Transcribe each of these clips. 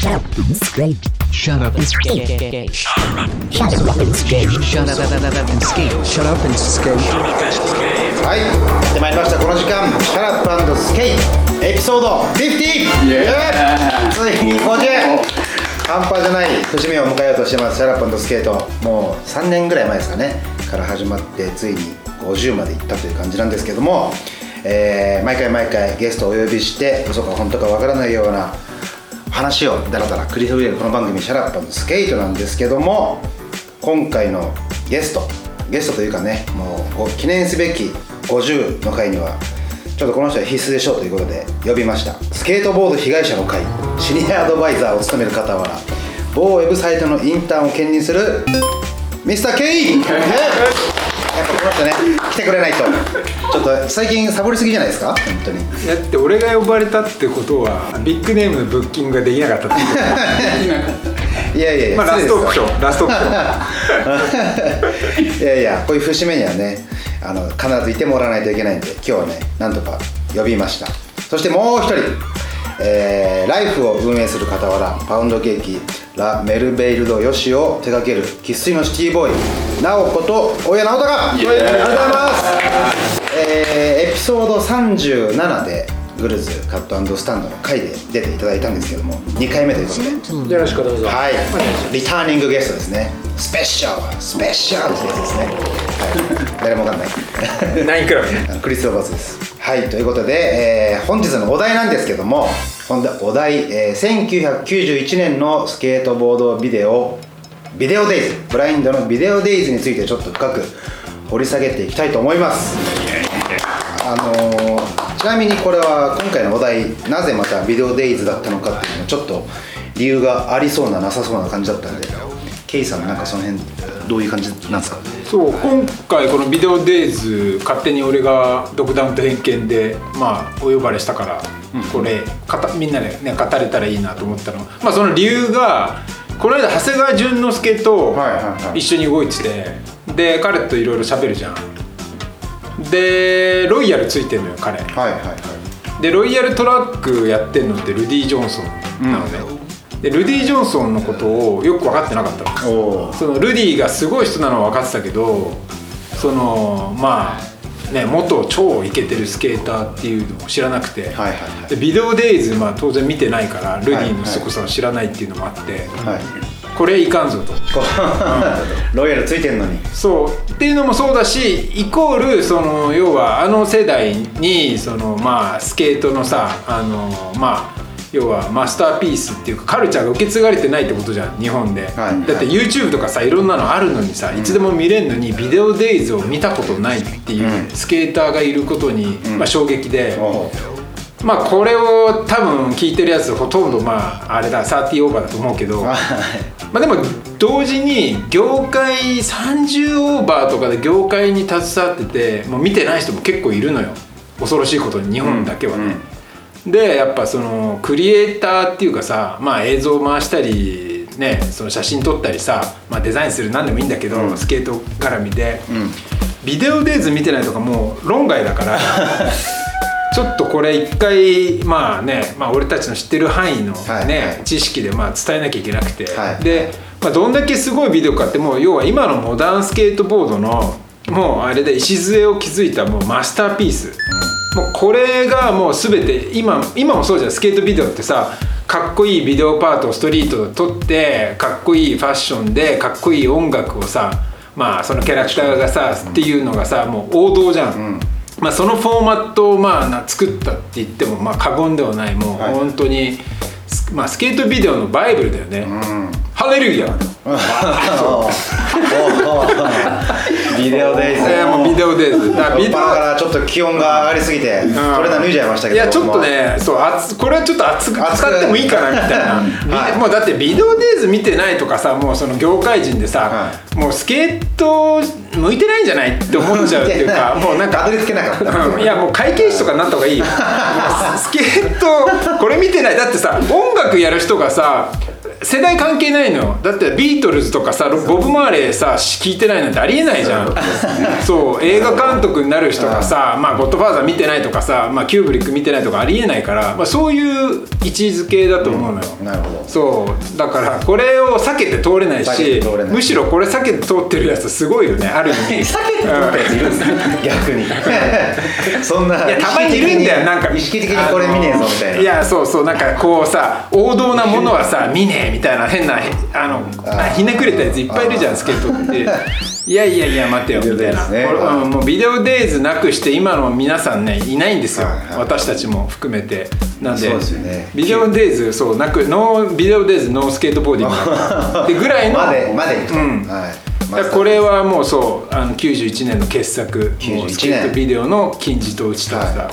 Shut up and skate. Shut up and skate. Shut up and skate. Shut up and skate. はいやってまいりましたこの時間「Shut up and skate」エピソード 50! ついに 50! 半端じゃない節目を迎えようとしてます「Shut up and skate」もう3年ぐらい前ですかねから始まってついに50までいったという感じなんですけども、えー毎回毎回ゲストをお呼びして嘘か本当かわからないような話をだらだら繰り広げるこの番組「Shut up and skate」なんですけども今回のゲストゲストというかねもう記念すべき50の回にはちょっとこの人は必須でしょうということで呼びましたスケートボード被害者の会シニアアドバイザーを務める傍ら某ウェブサイトのインターンを兼任するミスター K! ね やっぱこの人ね来てくれないと。ちょっと最近サボりすぎじゃないですか？本当に。だって俺が呼ばれたってことはビッグネームのブッキングができなかったってこと。いやいやいやまあラストオプションラストオプション。いやいやこういう節目にはねあの必ずいてもらわないといけないんで今日はねなんとか呼びました。そしてもう一人えーライフを運営する傍らパウンドケーキラ・メルベイルド・ヨシを手掛ける生粋のシティボーイナオこと大谷直隆。ありがとうございます、えーエピソード37でグルズカットスタンドの回で出ていただいたんですけども2回目ということでよろしくどうぞはい、リターニングゲストですね。スペシャル、スペシャルってやつですね。はい、誰もわかんない。ナインクラブクリス・ロバーツです。はい、ということで、えー本日のお題なんですけども、お題、えー1991年のスケートボードビデオ、ビデオデイズ、ブラインドのビデオデイズについてちょっと深く掘り下げていきたいと思います。あのーちなみにこれは今回のお題なぜまたビデオデイズだったのかっていうのはちょっと理由がありそうななさそうな感じだったんでケイさんなんかその辺どういう感じなんですか？そう今回このビデオデイズ勝手に俺が独断と偏見でまあお呼ばれしたからこれかたみんなでね語れたらいいなと思ったの。まあその理由がこの間長谷川淳之介と一緒に動いててで彼といろいろ喋るじゃんでロイヤルついてんのよ彼。はいはいはい。でロイヤルトラックやってんのってルディ・ジョンソンなのね、でルディ・ジョンソンのことをよく分かってなかったの。そのルディがすごい人なのは分かってたけどそのまあね元超イケてるスケーターっていうのを知らなくて、はいはいはい。でビデオデイズ、まあ、当然見てないからルデはいィの凄さを知らないっていうのもあって、はいこれいかんぞと。ロイヤルついてんのに。そう。っていうのもそうだしイコールその要はあの世代にそのまあスケートのさあのまあ要はマスターピースっていうかカルチャーが受け継がれてないってことじゃん日本で、はい。だって YouTube とかさいろんなのあるのにさ、いつでも見れるのにビデオデイズを見たことないっていううん。スケーターがいることに、まあ、衝撃で、おまあこれを多分聞いてるやつほとんどまああれだ30オーバーだと思うけど、はい。まあ、でも同時に業界30オーバーとかで業界に携わっててもう見てない人も結構いるのよ。恐ろしいことに日本だけはね、でやっぱそのクリエイターっていうかさ、まあ、映像回したりねその写真撮ったりさ、まあ、デザインする何でもいいんだけど、うん。スケート絡みで、ん。ビデオデイズ見てないとかもう論外だから ちょっとこれ一回まあね、まあ、俺たちの知ってる範囲のね、はい。はい知識でまあ伝えなきゃいけなくて、はい。で、まあ、どんだけすごいビデオかってもう要は今のモダンスケートボードのもうあれで礎を築いたもうマスターピース、もうこれがもう全て今今もそうじゃん。スケートビデオってさかっこいいビデオパートをストリートで撮ってかっこいいファッションでかっこいい音楽をさまあそのキャラクターがさっていうのがさもう王道じゃん、まあ、そのフォーマットをまあな作ったって言ってもまあ過言ではない。もうはい。本当にス,、まあ、スケートビデオのバイブルだよね、ハレルヤ ビデオデイズ。いやもうビデオデイズ。だからビデオからちょっと気温が上がりすぎてトレーナー脱いじゃいましたけど。いやちょっとねそう熱これはちょっと熱く使ってもいいかなみたいな、ビはい。もうだってビデオデイズ見てないとかさもうその業界人でさ、はもうスケート向いてないんじゃないって思っちゃうっていうか もうなんかたどり着けなかった。うん。いやもう会計士とかになった方がいい。スケートこれ見てない。だってさ音楽やる人がさ世代関係ないのよ。だってビートルズとかさボブ・マーレーさ聞いてないなんてありえないじゃん。そう。映画監督になる人がさ「まあ、ゴッドファーザー」見てないとかさ、まあ、キューブリック見てないとかありえないから、まあ、そういう位置づけだと思うのよ、なるほど。そう。だからこれを避けて通れないしむしろこれ避けて通ってるやつすごいよね。ある意味。避けて撮ったやついるんですね逆に。そんないやたまにいるんだよなんか。意識的にこれ見ねえぞみたいな。いやそうそう。なんかこうさ王道なものはさ見ねえみたいな変なへあのひねくれたやついっぱいいるじゃんスケートって。いやいやいや待てよみたいな、もう Video Days なくして今の皆さんねいないんですよ、私たちも含めて。なんでね。 Video Days そうなく No Video Days no skateboarding。ってぐらいのまでまで行くと、うん。はい。これはもうそうあの91年の傑作。91もうスケートビデオの金字塔打ち立てた、は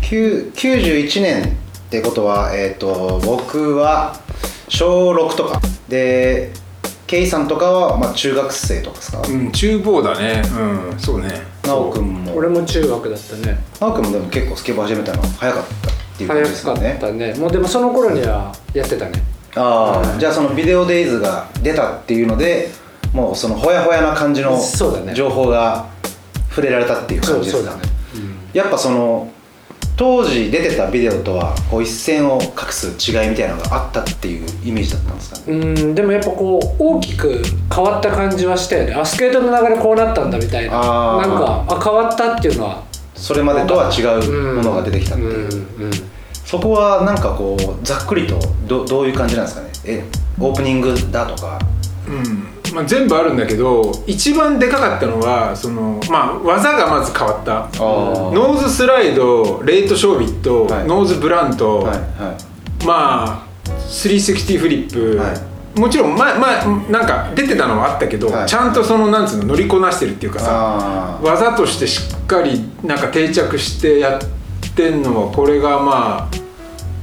9 91年ってことは、えー、と僕は小6とか。でケイさんとかは、まあ、中学生とかですか？うん、厨房だね。うん、そうね。奈くんも。俺も中学だったね。奈くんもでも結構スケボー始めたの早かったっていう感早じですかっよねたね。もうでもその頃にはやってたね。ああじゃあそのビデオデイズが出たっていうのでもうそのほやほやな感じのそうだね。情報が触れられたっていう感じですか？そうそうだね。やっぱその当時出てたビデオとはこう一線を画す違いみたいなのがあったっていうイメージだったんですかね？うんでもやっぱこう大きく変わった感じはしたよね。あスケートの流れこうなったんだみたいな。なんかあ変わったっていうのは。それまでとは違うものが出てきたっていう、うんうん。そこはなんかこうざっくりとどどういう感じなんですかね？えオープニングだとか。うん。まあ、全部あるんだけど、一番でかかったのは、その、まあ、技がまず変わった。 noseslide、late shove-it、はい nose blunt、はいはいまあ、360フリップ。はいもちろん、まあ、まあ、なんか出てたのはあったけど、はいちゃんとその、なんつうの、乗りこなしてるっていうかさ。技としてしっかりなんか定着してやってんのはこれがまあ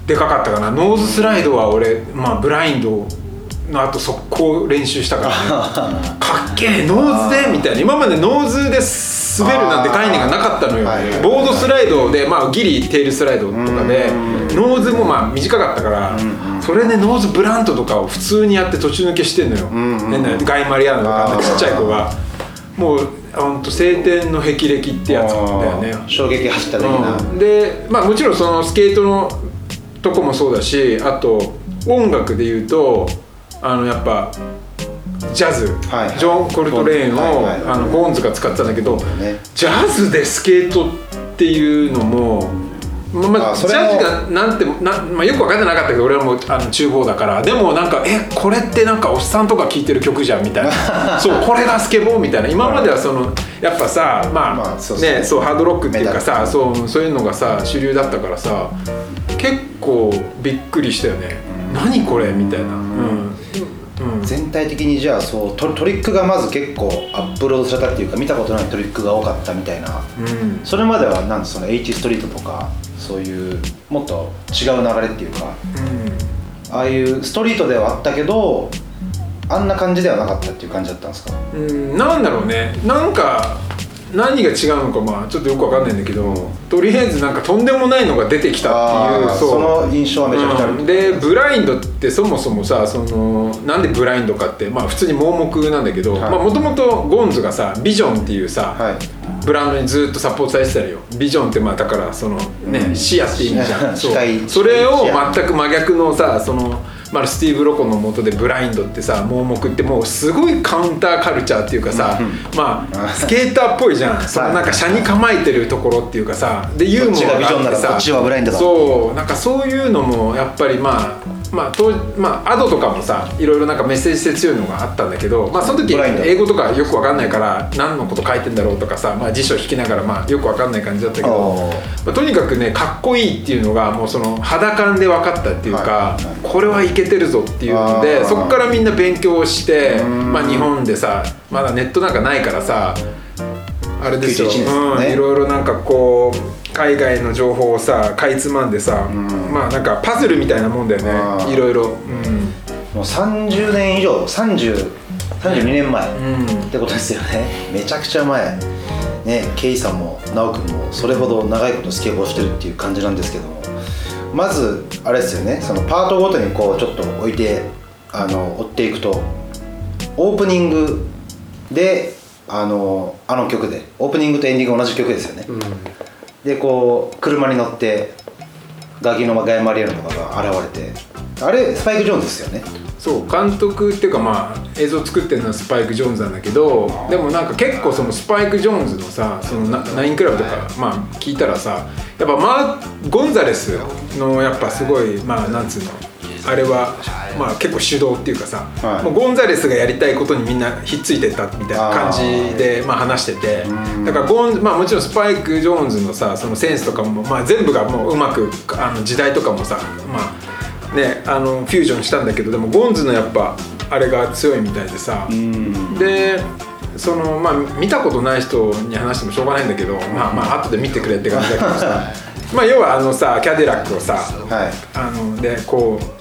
でかかったかな noseslide は俺、まあ、ブラインドのあと速攻練習したからねかっけえノーズでみたいな。今までノーズで滑るなんて概念がなかったのよ。 boardslide で、まあ、ギリ tailslide とかでうんノーズもまあ短かったからそれで nose blunt とかを普通にやって途中抜けしてんのよ、んうん変なガイ・マリアーノとかちっちゃい子が。もうほんと青天の霹靂ってやつだよね。衝撃走った的な、うん。でまあもちろんそのスケートのとこもそうだしあと音楽で言うとあのやっぱジャズ、はいはい。ジョン・コルトレーンを、はいはいあのボーンズが使ってたんだけど、ね。ジャズでスケートっていうのも、まあジャズがなんてな、まあ、よく分かってなかったけど俺はもうあの厨房だから。でもなんかえこれってなんかおっさんとか聴いてる曲じゃんみたいな。そうこれがスケボーみたいな。今まではそのやっぱさまあ、まあそうね。ねそうハードロックっていうかメさそうそういうのがさ主流だったからさ結構びっくりしたよね、何これみたいな。うん、うん。全体的にじゃあそうトトリックがまず結構アップロードされたっていうか見たことないトリックが多かったみたいな。うん。それまではなんその H ストリートとかそういうもっと違う流れっていうか。ああいうストリートではあったけどあんな感じではなかったっていう感じだったんですか？うん、うん、なんだろうね。なんか何が違うのかまあちょっとよくわかんないんだけどとりあえずなんかとんでもないのが出てきたっていうその印象はめちゃくちゃある、うん。でブラインドってそもそもさそのなんでブラインドかってまあ普通に盲目なんだけどはい。もともとゴンズがさビジョンっていうさ、はい。ブランドにずっとサポートされてたよ。ビジョンってまあだからそのね、視野って意味じゃん。そう。それを全く真逆のさその、まあ、スティーブ・ロコのもとでブラインドってさ盲目ってもうすごいカウンターカルチャーっていうかさ、まあスケーターっぽいじゃん。そのなんか車に構えてるところっていうかさでユーモアがあってさこっちはブラインドだそうなんかそういうのもやっぱりまあまあ、当まあ、アドとかもさいろいろなんかメッセージ性強いのがあったんだけど、まあ、その時英語とかよくわかんないから何のこと書いてんだろうとかさ、まあ、辞書引きながらまあよくわかんない感じだったけどまあ、とにかくねかっこいいっていうのがもうその肌感で分かったっていうか、これはいけてるぞっていうのでそこからみんな勉強してん。まあ、日本でさまだネットなんかないからさあれですよ、91年ですよ。ねうん、いろいろなんかこう海外の情報をさかいつまんでさ、まあなんかパズルみたいなもんだよね。いろいろ、うん。もう30年以上30 32年前うん。ってことですよね。めちゃくちゃ前。ねケイさんも奈くんもそれほど長いことスケボーしてるっていう感じなんですけども。まずあれですよね。そのパートごとにこうちょっと置いてあの追っていくとオープニングであのあの曲でオープニングとエンディング同じ曲ですよね、でこう車に乗ってガキのガイ・マリアノとかが現れてあれスパイク・ジョーンズですよね。そう監督っていうかまあ映像作ってるのはスパイク・ジョーンズなんだけどでもなんか結構そのスパイク・ジョーンズのさそのナナインクラブとかまあ聞いたらさやっぱマーゴンザレスのやっぱすごいまあなんつうのあれはまあ結構主導っていうかさ、はい。もうゴンザレスがやりたいことにみんなひっついてったみたいな感じでまあ話してて。だからゴンまあもちろんスパイク・ジョーンズのさそのセンスとかもまあ全部がもううまくあの時代とかもさまあねあのフュージョンしたんだけどでもゴンズのやっぱあれが強いみたいでさ。でそのまあ見たことない人に話してもしょうがないんだけどまあまあ後で見てくれって感じだけどさ。まあ要はあのさキャデラックをさはい。あのでこう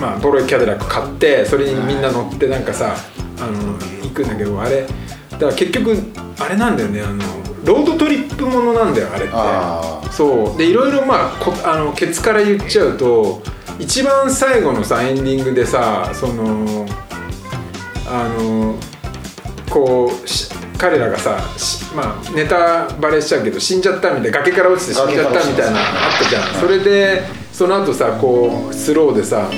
まあボロいキャデラック買ってそれにみんな乗ってなんかさあの行くんだけどあれだから結局あれなんだよねあのロードトリップものなんだよあれって。あそう。でいろいろまあこあのケツから言っちゃうと一番最後のさエンディングでさそのあのこうし彼らがさしまあネタバレしちゃうけど死んじゃったみたいな崖から落ちて死んじゃったみたいなあったじゃん。それでその後さこうスローでさ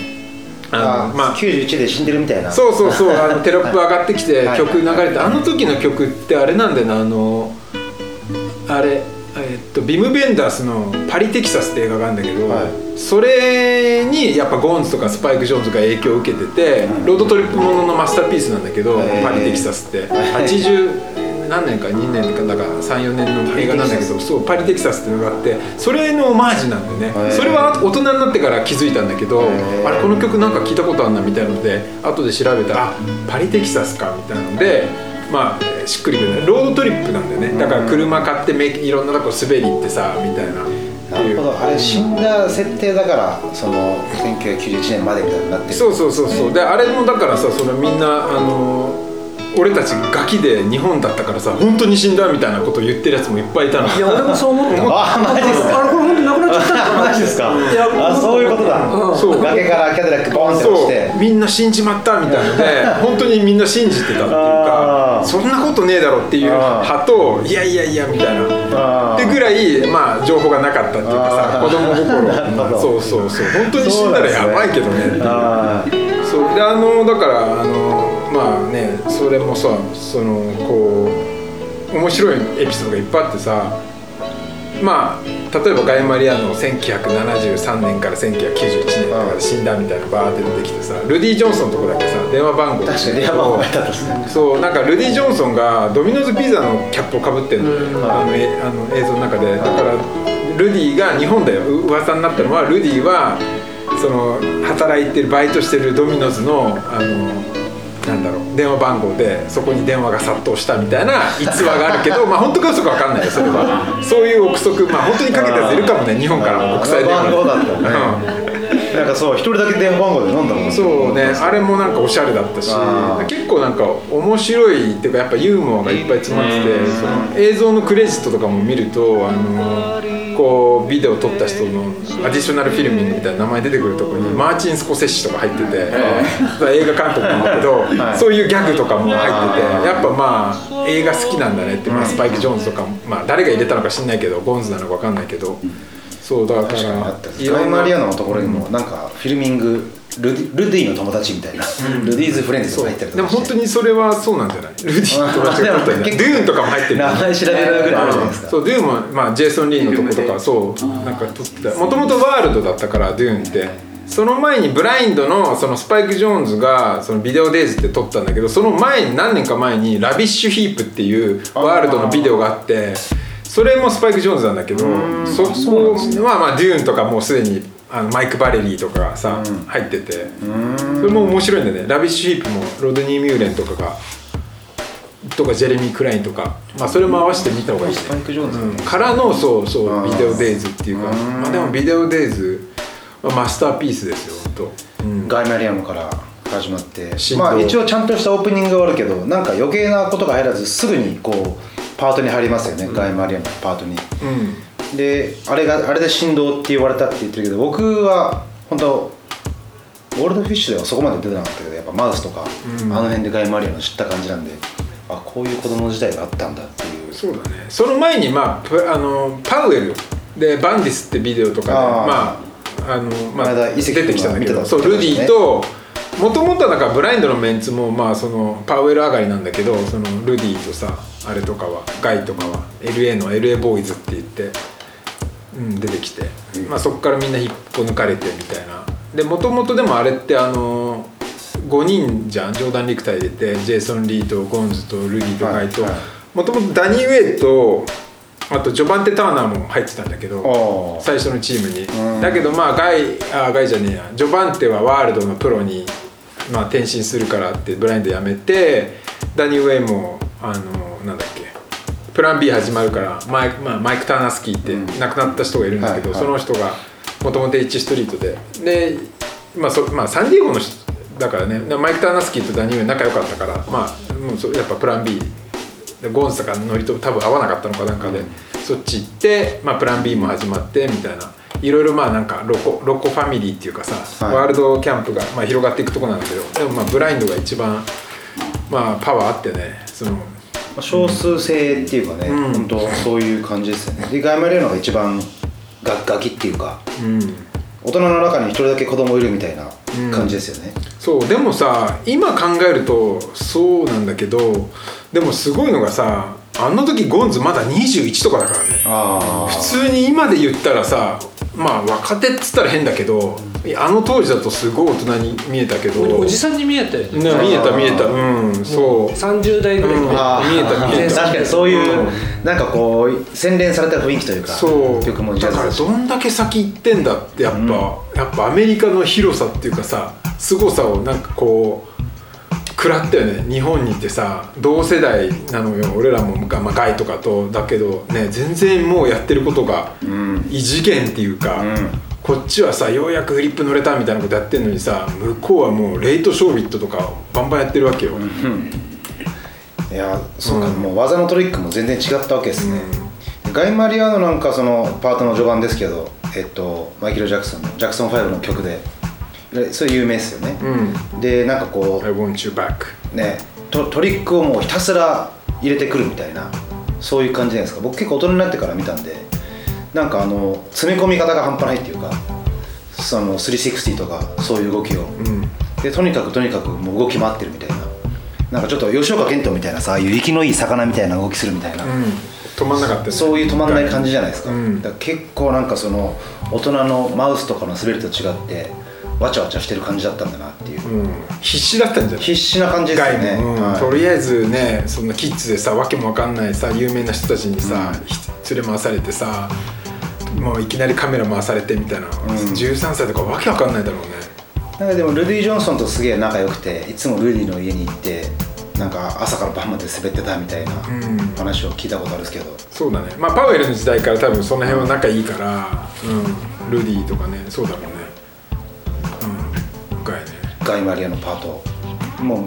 ああのまあ。91で死んでるみたいな。そうそうそうあの テロップ上がってきてはい。曲流れてあの時の曲ってあれなんだよなあのあれえっとビム・ベンダースの「パリ・テキサス」って映画があるんだけど、はい。それにやっぱゴーンズとかスパイク・ジョーンズが影響を受けてて、 road trip ものの masterpiece なんだけど「へーパリ・テキサス」って。80何年か2年かだから34年の映画なんだけどそうパリ・テキサスっていうのがあってそれのオマージュなんだよね。それは大人になってから気づいたんだけどあれこの曲なんか聞いたことあるなみたいなので後で調べたらあパリテキサスかみたいなのでまあしっくりくるね。ロードトリップなんだよね。だから車買ってめいろんなとこ滑り行ってさみたいな。なるほど。あれ死んだ設定だからその1991年までみたいになってる。そうそうそうそう。であれもだからさそのみんなあの俺たちガキで日本だったからさ本当に死んだみたいなことを言ってるやつもいっぱいいたの。いや俺もそう思った。あマジですかあれこれ本当なくなっちゃったのかなマジですか？いやあそういうことだ、うんそう。崖からキャデラックボンって落ちて。みんな死んじまったみたいので 本当にみんな信じてたっていうかそんなことねえだろっていう派といやいやいやみたいな。ってぐらいまあ情報がなかったっていうかさ子供心 そうそうそう。本当に死んだらやばいけどね。っていうあー。そう。であのだからあのまあねそれもさそのこう面白いエピソードがいっぱいあってさまあ例えばガイ・マリアの1973年から1991年とかで死んだみたいなバーって出てきてさルディ・ジョンソンのとこだけさ電話番号確かに電話番号があったんですねそうなんかルディ・ジョンソンがドミノズピザのキャップをかぶってんのよあのえあの映像の中で。だからルディが日本だよう噂になったのはルディはその働いてるバイトしてるドミノズのあのなんだろう。電話番号でそこに電話が殺到したみたいな逸話があるけど まあ本当か嘘か分かんないよそれは。そういう憶測まあ本当にかけたやついるかもね日本からの国際電話。番号だったね。うん。なんかそう一人だけ電話番号で飲んだもん。そうねあれもなんかおしゃれだったし結構なんか面白いっていうかやっぱユーモアがいっぱい詰まっててその映像のクレジットとかも見るとあのこうビデオ撮った人の additional filming みたいな名前出てくるところにマーチン・スコセッシとか入ってて、映画監督なんだけど、はい。そういうギャグとかも入っててやっぱまあ映画好きなんだねって、まあ、スパイク・ジョーンズとかも、まあ、誰が入れたのか知んないけどゴンズなのか分かんないけどそうだから。いろんなガイマリアノのところにもなんか filmingルディルディの友達みたいな、Rudy's friends とか入ってるでも本当にそれはそうなんじゃない？ルディの友達が撮ったんじゃないでもドゥーンとかも入ってる。名前調べられるぐらいあるじゃないですか？そうドゥーンも、まあ、ジェイソン・リーのとことかそうなんか撮ってもともとワールドだったからドゥーンって。その前にブラインドのそのスパイク・ジョーンズがそのビデオデイズって撮ったんだけどその前に何年か前にラビッシュ・ヒープっていうワールドのビデオがあってそれもスパイク・ジョーンズなんだけどそこまあまあドゥーンとかもうすでにあのマイク・バレリーとかがさ入っててそれも面白いんだよね。ラビッシュ・ヒープもロドニー・ミューレンとかがとかジェレミー・クラインとか、まあ、それも合わせて見た方がいいね。スパイク・ジョーンズ、うん。からのそうそうビデオデイズっていうかうん。まあでもビデオデイズ、まあ、マスターピースですよ本当、うん、ガイマリアノから始まって。まあ一応ちゃんとしたオープニングがあるけどなんか余計なことが入らずすぐにこうパートに入りますよね、ガイマリアノのパートに。うん。であれがあれで振動って言われたって言ってるけど僕は本当ゴールドフィッシュではそこまで出てなかったけどやっぱマウスとか、あの辺でガイマリアの知った感じなんであこういう子供時代があったんだっていう。そうだね。その前にまあプあのパウエル。でバンディスってビデオとかでまああのまあ出てきたんだけど。そうルディともともとはなんかブラインドのメンツもまあそのパウエル上がりなんだけどそのルディとさあれとかはガイとかは LA の LA ボーイズって言って、うん、出てきて、まあ、そこからみんな引っこ抜かれてみたいな。でもともとでもあれってあの5人じゃんジョーダン・リクター入れてジェイソン・リーとゴンズとルディとガイともともとダニー・ウェイとあとジョバンテ・ターナーも入ってたんだけど最初のチームに。うん。だけどまあガイあガイじゃねえや。ジョバンテはワールドのプロに、まあ、転身するからってブラインド辞めてダニー・ウェイもあのなんだっけプラン B 始まるからマイ,、まあ、マイク・ターナスキーってうん。亡くなった人がいるんだけど、はいはい。その人がもともと H ストリートで。で、まあそまあ、サンディエゴの人だからね。マイク・ターナスキーとダニー・ウェイ仲良かったからまあもうそやっぱプラン B でゴンスとかノリと多分合わなかったのかなんかで、そっち行って、まあ、プラン B も始まってみたいないろいろまあなんかロコロコファミリーっていうかさ、はい。ワールドキャンプが、まあ、広がっていくとこなんだけどでもまあブラインドが一番、まあ、パワーあってねそのまあ少数制っていうかね、うん。本当そういう感じですよね。でガイマリアのが一番ガガキっていうかうん。大人の中に一人だけ子供いるみたいな感じですよね、そうでもさ今考えるとそうなんだけどでもすごいのがさあの時ゴンズまだ21とかだからね。ああ普通に今で言ったらさまあ若手っつったら変だけどあの当時だとすごい大人に見えたけど。おじさんに見えたよね。ね見えた見えた。うんそう。30代ぐらいう見えた見えた。確かにそういう、うん。なんかこう洗練された雰囲気というかそう。曲もジャだからどんだけ先行ってんだってやっぱ、うん。やっぱアメリカの広さっていうかさ凄さをなんかこう食らったよね。日本にいてさ同世代なのよ。俺らも、まあ、ガイとかとだけどね全然もうやってることがうん。異次元っていうか、うん。こっちはさようやくフリップ乗れたみたいなことやってんのにさ向こうはもうレイトショービットとかバンバンやってるわけよ、いやそうか、うん。もう技のトリックも全然違ったわけですね、ガイ・マリアーノなんかそのパートの序盤ですけど、えっと、マイケル・ジャクソンのジャクソン5の曲ででそれ有名ですよね、うん。でなんかこ I want you back うねトトリックをもうひたすら入れてくるみたいなそういう感じじゃないですか。僕結構大人になってから見たんでなんかあの詰め込み方が半端ないっていうかその360とかそういう動きを、うん。でとにかくとにかくもう動き回ってるみたいな。なんかちょっと吉岡健人みたいなさああいう息のいい魚みたいな動きするみたいな、うん。止まんなかったよね。そういう止まんない感じじゃないですか,、うん。だから結構なんかその大人のマウスとかの滑りと違ってわちゃわちゃしてる感じだったんだなっていう、うん。必死だったんじゃない？必死な感じですよね、うん。はい。とりあえずねそんなキッズでさわけもわかんないさ有名な人たちにさ、ひ連れ回されてさもういきなりカメラ回されてみたいな、13歳とかわけわかんないだろうね。なんかでもルディ・ジョンソンとすげえ仲良くていつもルディの家に行ってなんか朝から晩まで滑ってたみたいなうん。話を聞いたことあるんですけど、そうだね。まあパウエルの時代から多分その辺は仲いいから、うん、ルディとかねそうだろうねガイ・マリアのパート。もう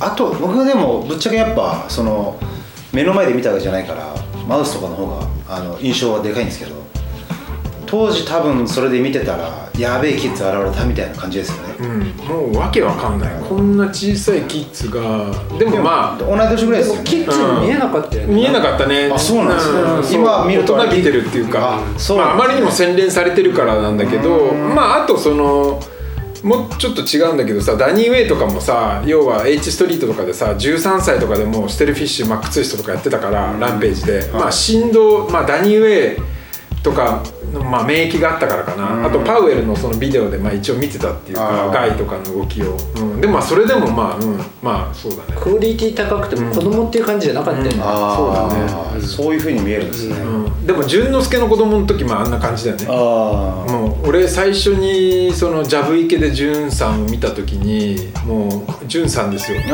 あと僕はでもぶっちゃけやっぱその目の前で見たわけじゃないからマウスとかの方があの印象はでかいんですけど当時多分それで見てたらやべえキッズ現れたみたいな感じですよね、うん。もうわけわかんない。こんな小さいキッズがでもまあ同い年ぐらいですよね。キッズに見えなかったよね。見えなかったね。あそうなんですね今見ると大人びてるっていうか。あそうまあ、あまりにも洗練されてるからなんだけどまああとそのもうちょっと違うんだけどさダニー・ウェイとかもさ要は H ストリートとかでさ13歳とかでもうステルフィッシュマックツイストとかやってたから、ランページで、まあ振動、まあ、ダニー・ウェイとかの、まあ、免疫があったからかな、あとパウエルのそのビデオでまあ一応見てたっていうかガイとかの動きを、うん、でもまあそれでもまあ、うん、まあそうだね。クオリティ高くても子供っていう感じじゃなかったよね、あそうだあそういうふうに見えるんですね、うん、でも淳之介の子供の時もあんな感じだよね。ああもう俺最初にそのジャブ池で淳さんを見た時にもう淳さんですよ。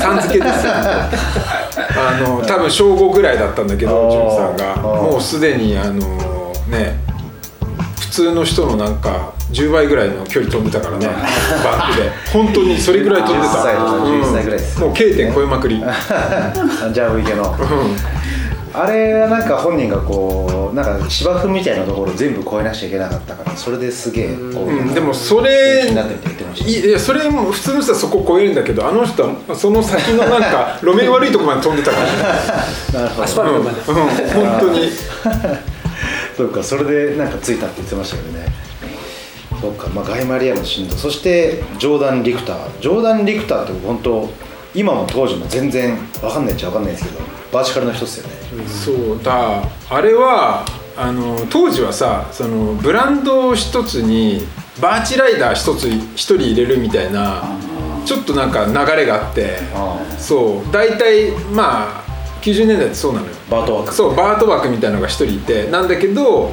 さん付けですよ。あの多分小5ぐらいだったんだけど淳さんが。もうすでにあのね普通の人のなんか10倍ぐらいの距離飛んでたからね バックで。本当にそれぐらい飛んでた。10歳とかうん11歳ぐらいです。もう K 点超えまくり。じゃあ池の。あれはなんか本人がこうなんか芝生みたいなところ全部越えなくちゃいけなかったからそれですげえこう、うん。でもそれいやそれも普通の人はそこ超えるんだけどあの人はその先のなんか路面悪いとこまで飛んでたからね。なるほど。アスファルトまで、うん、本当に そうかそれでなんかついたって言ってましたけどね。そうかまあガイ・マリアの振動。そしてジョーダン・リクター。ジョーダン・リクターって本当今も当時も全然わかんないっちゃわかんないですけどバーチカルの人っすよね、そうだあれはあの当時はさそのブランド一つにバーチライダー一つ一人入れるみたいなちょっとなんか流れがあってあそう大体まあ90年代ってそうなのよ。バートワーク。そうバート枠みたいなのが一人いてなんだけど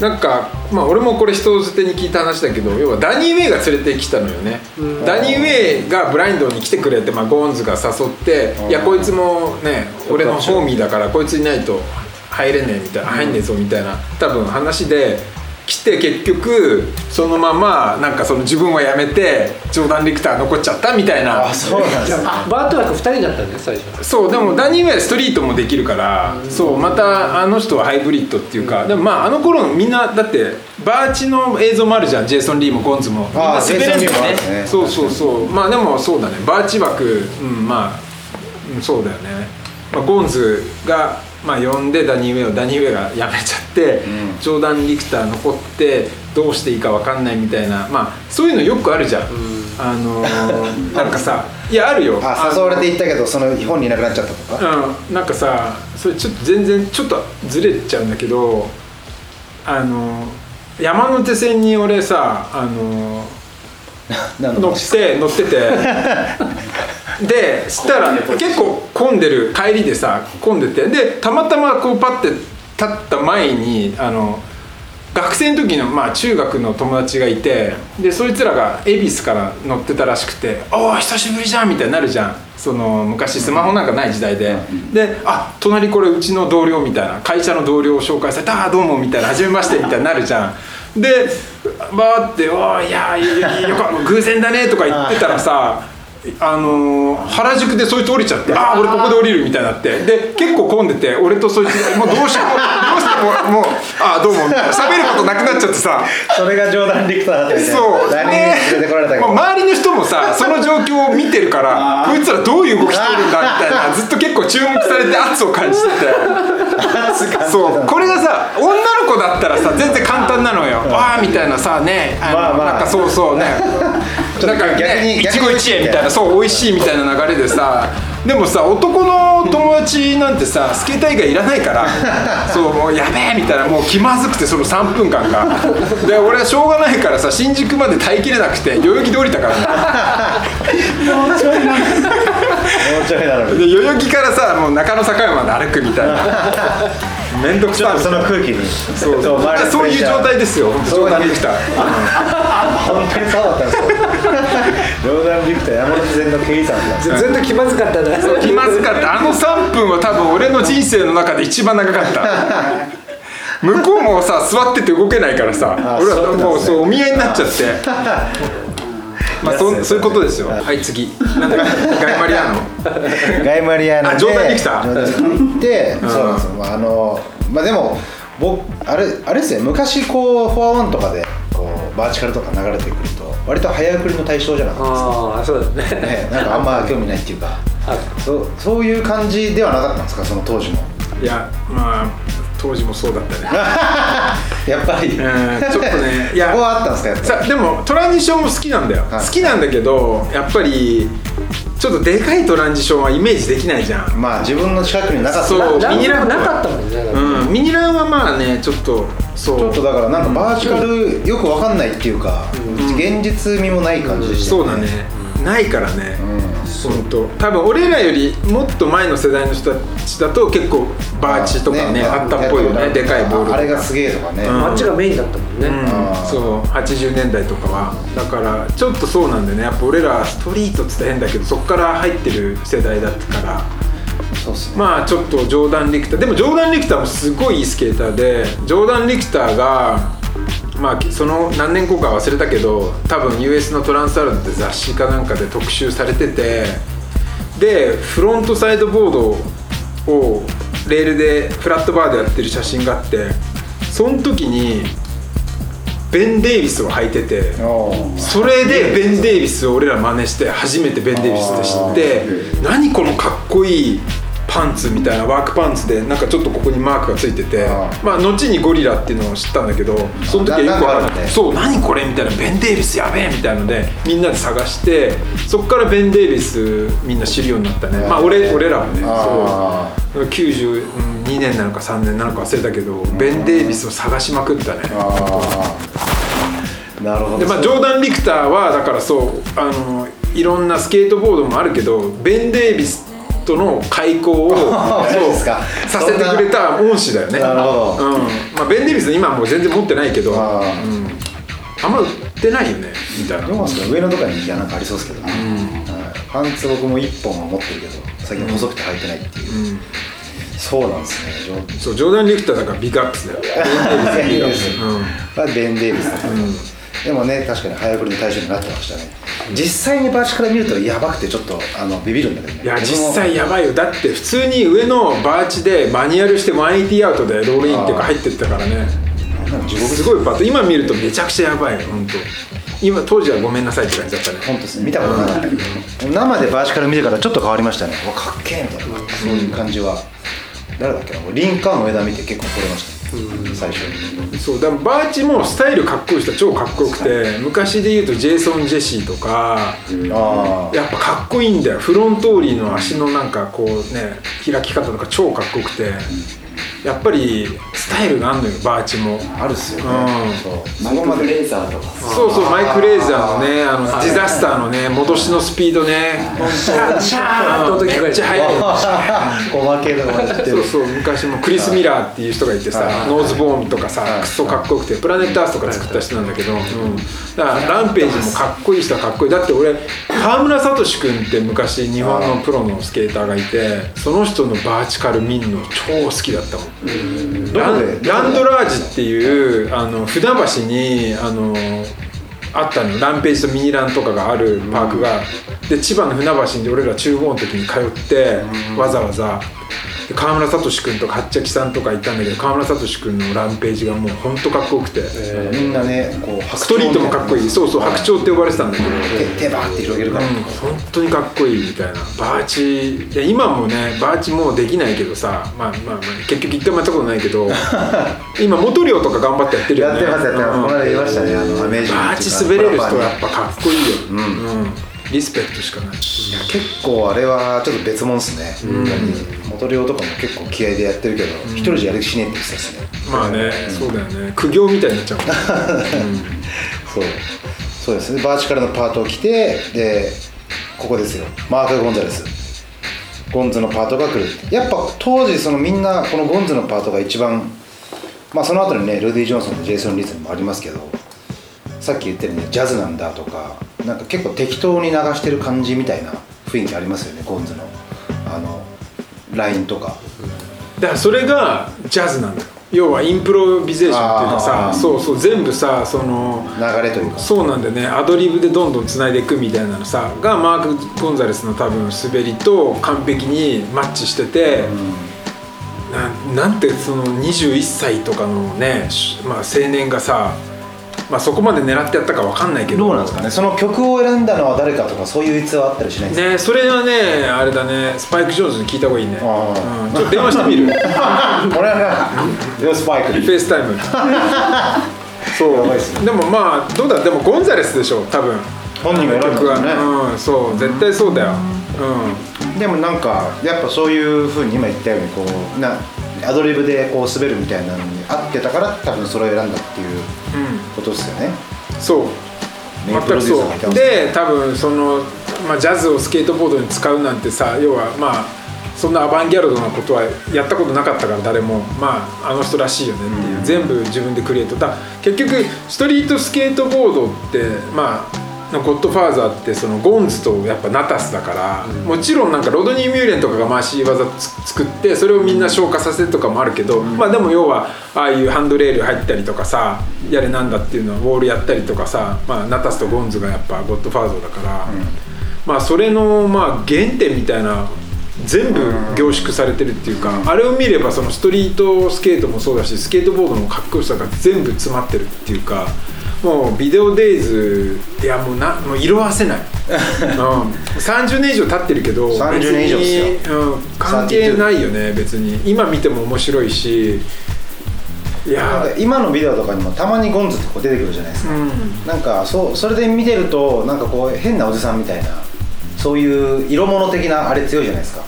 なんかまあ俺もこれ人づてに聞いた話だけど要はダニー・ウェイが連れてきたのよね。ダニー・ウェイがブラインドに来てくれて、まあ、ゴーンズが誘ってうん。いやこいつもね俺の homie だからこいついないと入れねえみたいな入んねえぞみたいな多分話で来て結局そのままなんかその自分は辞めてジョーダン・リクター残っちゃったみたいな。あそうなんです。ねあバート枠2人だったんだよ最初。そうでもダニー・ウェイはストリートもできるからそうまたあの人はハイブリッドっていうかでもまああの頃のみんなだってバーチの映像もあるじゃんジェイソン・リーもゴンズも。みんなあー滑れるんだね。ね。そうそうそう。まあでもそうだね。バーチ枠うんまあうんそうだよね、まあ、ゴンズがまあ呼んでダニー・ウェイをダニー・ウェイが辞めちゃって、ん。ジョーダン・リクター残ってどうしていいか分かんないみたいなまあそういうのよくあるじゃん、あのー なんかさいやあるよ。あ誘われて行ったけどその本人いなくなっちゃったとか。うん、なんかさそれちょっと全然ちょっとずれちゃうんだけどあの山手線に俺さあの 乗って乗ってて でしたら結構混んでる帰りでさ混んでてでたまたまこうパッて立った前にあの学生の時の、まあ、中学の友達がいてでそいつらが恵比寿から乗ってたらしくて「おお久しぶりじゃん」みたいになるじゃん。その昔スマホなんかない時代で、で「あ隣これうちの同僚」みたいな。会社の同僚を紹介されて「ああどうも」みたいな「はじめまして」みたいになるじゃん。でバーって「おーいやいやよ偶然だね」とか言ってたらさあのー原宿でそいつ降りちゃって「ああ俺ここで降りる」みたいになって。で結構混んでて俺とそいつもうどうしてもどうしてももう「ああどうも」喋ることなくなっちゃってさ。それがジョーダン・リクターだったみたいな。そう。ダニーに連れてこられたけど。もう周りの人もさその状況を見てるからこいつらどういう動きしてるんだみたいなずっと結構注目されて圧を感じてて。そう。これがさ女の子だったらさ全然簡単なのよ。わあみたいなさね。あのまあまあ。なんかそうそうねなんか逆にね一期一会みたいな逆そう美味しいみたいな流れでさでもさ男の友達なんてさスケーター以外いらないから そうもうやべえみたいなもう気まずくてその3分間が。で俺はしょうがないからさ新宿まで耐えきれなくて代々木で降りたから。ねもうちょいなのに。で代々木からさもう中野坂上まで歩くみたいな面倒くさい。その空気に。そうそう。いう状態ですよ。冗談できた。本当にそうだったんですよ。ジョーダン・リクター山手線の経営さんだったずっと気まずかったな。気まずかった。あの3分は多分俺の人生の中で一番長かった。向こうもさ座ってて動けないからさ。あ俺はもうそうお見合いになっちゃって。まあそそういうことですよ。はい。はい次。なんだガイマリアーノ。ガイ・マリアーノで。あジョーダンリクタージョーダンリクター行って、うん。そうなんですよ、まあ、あのまあでも僕あれあれですね。昔こうフォアワンとかでこうバーチカルとか流れてくると割と早送りの対象じゃなかったですか？ああそうだね。ね、なんかあんま興味ないっていうか。あそうそういう感じではなかったんですか？その当時も。いやまあ当時もそうだったね。やっぱり、うんちょっとね いやそこはあったんですか？やっぱさでもトランジションも好きなんだよ、はい。好きなんだけどやっぱりちょっとでかいトランジションはイメージできないじゃん。りまあ自分の近くになかったそうミニランなかったもんねうんミニランはまあねちょっとそう。っとだからなんかバーチカルよくわかんないっていうか、現実味もない感じでしたそうだね、ないからね、うん。本当多分俺らよりもっと前の世代の人たちだと結構バーチとかねあったっぽいよね。でかいボールとか。あれがすげえとかね、うん。街がメインだったもんね、そう。80年代とかは。だからちょっとそうなんだよね。やっぱ俺らストリートっつったら変だけどそっから入ってる世代だったからそうっすね。まあちょっとジョーダン・リクター。でもジョーダン・リクターもすごいいいスケーターでジョーダン・リクターがまあその何年後か忘れたけど多分 US のトランスアルドって雑誌かなんかで特集されててでフロントサイドボードをレールでフラットバーでやってる写真があってその時にベン・デイビスを履いててそれでベン・デイビスを俺ら真似して初めてベン・デイビスって知って何このかっこいいパンツみたいなワークパンツでなんかちょっとここにマークがついててあまあ後にゴリラっていうのを知ったんだけどその時はよくあるね。そう何これみたいなベン・デイビスやべえみたいのでみんなで探してそこからベン・デイビスみんな知るようになったね。まあ俺俺らはねあそう。92年なのか3年なのか忘れたけどベン・デイビスを探しまくったねなるほど。でまあ、ジョーダン・リクターはだからそうあのいろんなスケートボードもあるけどベン・デイビスとの開口を マジですか。させてくれた恩師だよね。なるほど。うん。まあ、ベン・デイビス今はもう全然持ってないけどあー。うん、あんま売ってないよねみたいな。上のとかにいやなんかありそうですけどね、はい。パンツ僕も1本は持ってるけど最近細くて履いてないっていう、そうなんですねジョそうジョーダン・リクターだから big ups だよ。ベン・デイビスうん。はベン・デイビスだった、でもね確かに早送りの対象になってましたね。実際にバーチから見るとやばくてちょっとあのビビるんだけどね。いや実際やばいよ。だって普通に上のバーチでマニュアルして180アウトでロールインっていうか入ってったからね。すごいパッと今見るとめちゃくちゃやばいよ本当。今当時はごめんなさいって感じだったね。本当ですね。見たことなかったけど生でバーチから見てからちょっと変わりましたね。うわかっけえみたいな。そういう感じは。誰だっけな。リンカーンの枝見て結構惚れました最初。にそうだからバーチもスタイルかっこいい人は超かっこよくて昔で言うとジェイソン・ジェシーとかやっぱかっこいいんだよ。フロントーリーの足のなんかこうね開き方とか超かっこよくてやっぱりスタイルがあんのよバーチも。あるっすよね、うん。そう。マイク・フレーザーとか。そうそうマイク・フレーザーのねあのディザスターのね戻しのスピードね。シャーシャーっと時めっちゃ速い。おまけとかまで知ってる。そうそう昔もクリス・ミラーっていう人がいてさはい。ノーズボーンとかさはい。クソかっこよくてプラネットアースとか作った人なんだけど、うん、だからランページもかっこいい人はかっこいい。だって俺川村聡君って昔日本のプロのスケーターがいてその人のバーチカル見るの超好きだったもん。ラどこで？ンランドラージっていうあの船橋にあのあったの。ランページとミニランとかがあるパークが、で千葉の船橋に俺ら中高の時に通って、わざわざで川村聡君とかはっちゃきさんとかいたんだけど川村聡君のランページがもうほんとかっこよくて、みんなねこう白ストリートもかっこいい。そうそう白鳥って呼ばれてたんだけど、手手バーって広げるから、うん、本当にかっこいいみたいな。バーチで今もねバーチもうできないけどさまあまあまあ結局一回もやったことないけど 今元漁とか頑張ってやってるよね。やってますやってます、うん。この間言いましたねあのアメージングバーチ滑れる人はやっぱかっこいいよ、うんリスペクトしかない。結構あれはちょっと別物っすね、本当に元漁とかも結構気合でやってるけど一、人じゃやる気しねえって言ってたっすね。まあね、そうだよね。苦行みたいになっちゃうもんね。そう。そうですね。バーチカルのパートを着てでここですよ。マーク・ゴンザレス。ゴンズのパートが来るやっぱ当時そのみんなこのゴンズのパートが一番まあその後にねルディ・ジョンソンとジェイソン・リーもありますけどさっき言ったようにねジャズなんだとかなんか結構適当に流してる感じみたいな雰囲気ありますよねゴンズの。あのラインとか。だからそれがジャズなんだ。よ要はインプロビゼーションっていうかあさー。そうそう全部さその流れというか。そうなんだよね。アドリブでどんどんつないでいくみたいなのさがマーク・ゴンザレスの多分滑りと完璧にマッチしてて、ななんてその21歳とかのね、しまあ、青年がさ、まあ、そこまで狙ってやったかわかんないけど。どうなんですかね？その曲を選んだのは誰かとかそういう逸話あったりしないんですか？ねそれはねあれだね。スパイク・ジョーンズに聞いた方がいいね、あうん、ちょっと電話してみる。俺はヨスパイクフェイスタイム。そう。やばいっすね。でもまあどうだ？でもゴンザレスでしょ多分。本人が選んだんね。うんそう。絶対そうだよ。うでもなんかやっぱそういうふうに今言ったようにこうなアドリブでこう滑るみたいなのに合ってたから多分それを選んだっていうことですよね、んそう。全くそう。で多分その、まあ、ジャズをスケートボードに使うなんてさ要はまあそんなアバンギャルドなことはやったことなかったから誰も。まああの人らしいよねっていう、全部自分でクリエイト。だ結局ストリートスケートボードってまあゴッドファーザーってそのゴンズとやっぱナタスだから、もちろんなんかロドニー・ミューレンとかが回し技つ作ってそれをみんな消化させるとかもあるけど、まあでも要はああいうハンドレール入ったりとかさやれなんだっていうのはウォールやったりとかさ、まあ、ナタスとゴンズがやっぱゴッドファーザーだから、まあそれのまあ原点みたいな全部凝縮されてるっていうか、あれを見ればそのストリートスケートもそうだしスケートボードのかっこよさが全部詰まってるっていうかもうビデオデイズ。いやもうなもう色あせない、うん、30年以上経ってるけど30年以上ですよ。うん、関係ないよね別に。今見ても面白いし。いや。か今のビデオとかにもたまにゴンズってこう出てくるじゃないですか、うん。なんかそうそれで見てるとなんかこう変なおじさんみたいなそういう色物的なあれ強いじゃないですか。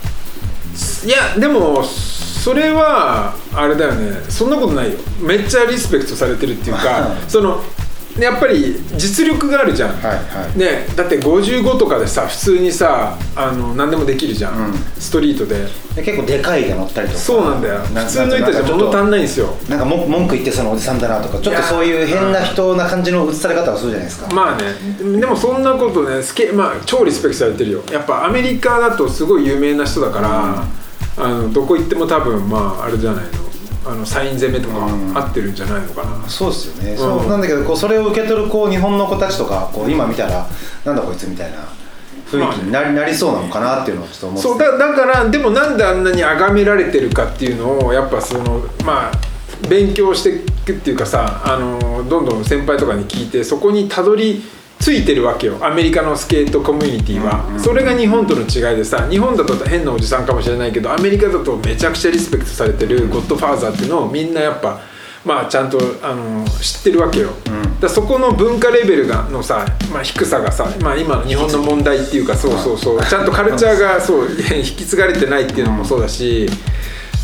いやでもそれはあれだよね。そんなことないよ。めっちゃリスペクトされてるっていうか そのやっぱり実力があるじゃん、はいはい。ね、だって55とかでさ普通にさあの何でもできるじゃん、うん。ストリートで。で結構でかいが乗ったりとか。そうなんだよ。な普通の人たちは物足んないんですよ。なんかも文句言ってそのおじさんだなとかちょっとそういう変な人な感じの映され方をするじゃないですか、まあね。でもそんなことねスケ、まあ、超リスペクトされてるよ。やっぱアメリカだとすごい有名な人だから、あのどこ行っても多分まああれじゃないのあのサイン攻めとかうん合ってるんじゃないのかな、そうですよね、ん。そうなんだけどこうそれを受け取るこう日本の子たちとかこう今見たらなんだこいつみたいな雰囲気になり,、なりそうなのかなっていうのをちょっと思って。そうだだからでもなんであんなに崇められてるかっていうのをやっぱそのまあ勉強していくっていうかさあのどんどん先輩とかに聞いてそこにたどりついてるわけよ。アメリカのスケートコミュニティは、それが日本との違いでさ日本だと変なおじさんかもしれないけどアメリカだとめちゃくちゃリスペクトされてるゴッドファーザーっていうのをみんなやっぱまあちゃんとあの知ってるわけよ、だからそこの文化レベルがのさ、まあ、低さがさ、まあ、今の日本の問題っていうかそうそうそう。ちゃんとカルチャーがそう引き継がれてないっていうのもそうだし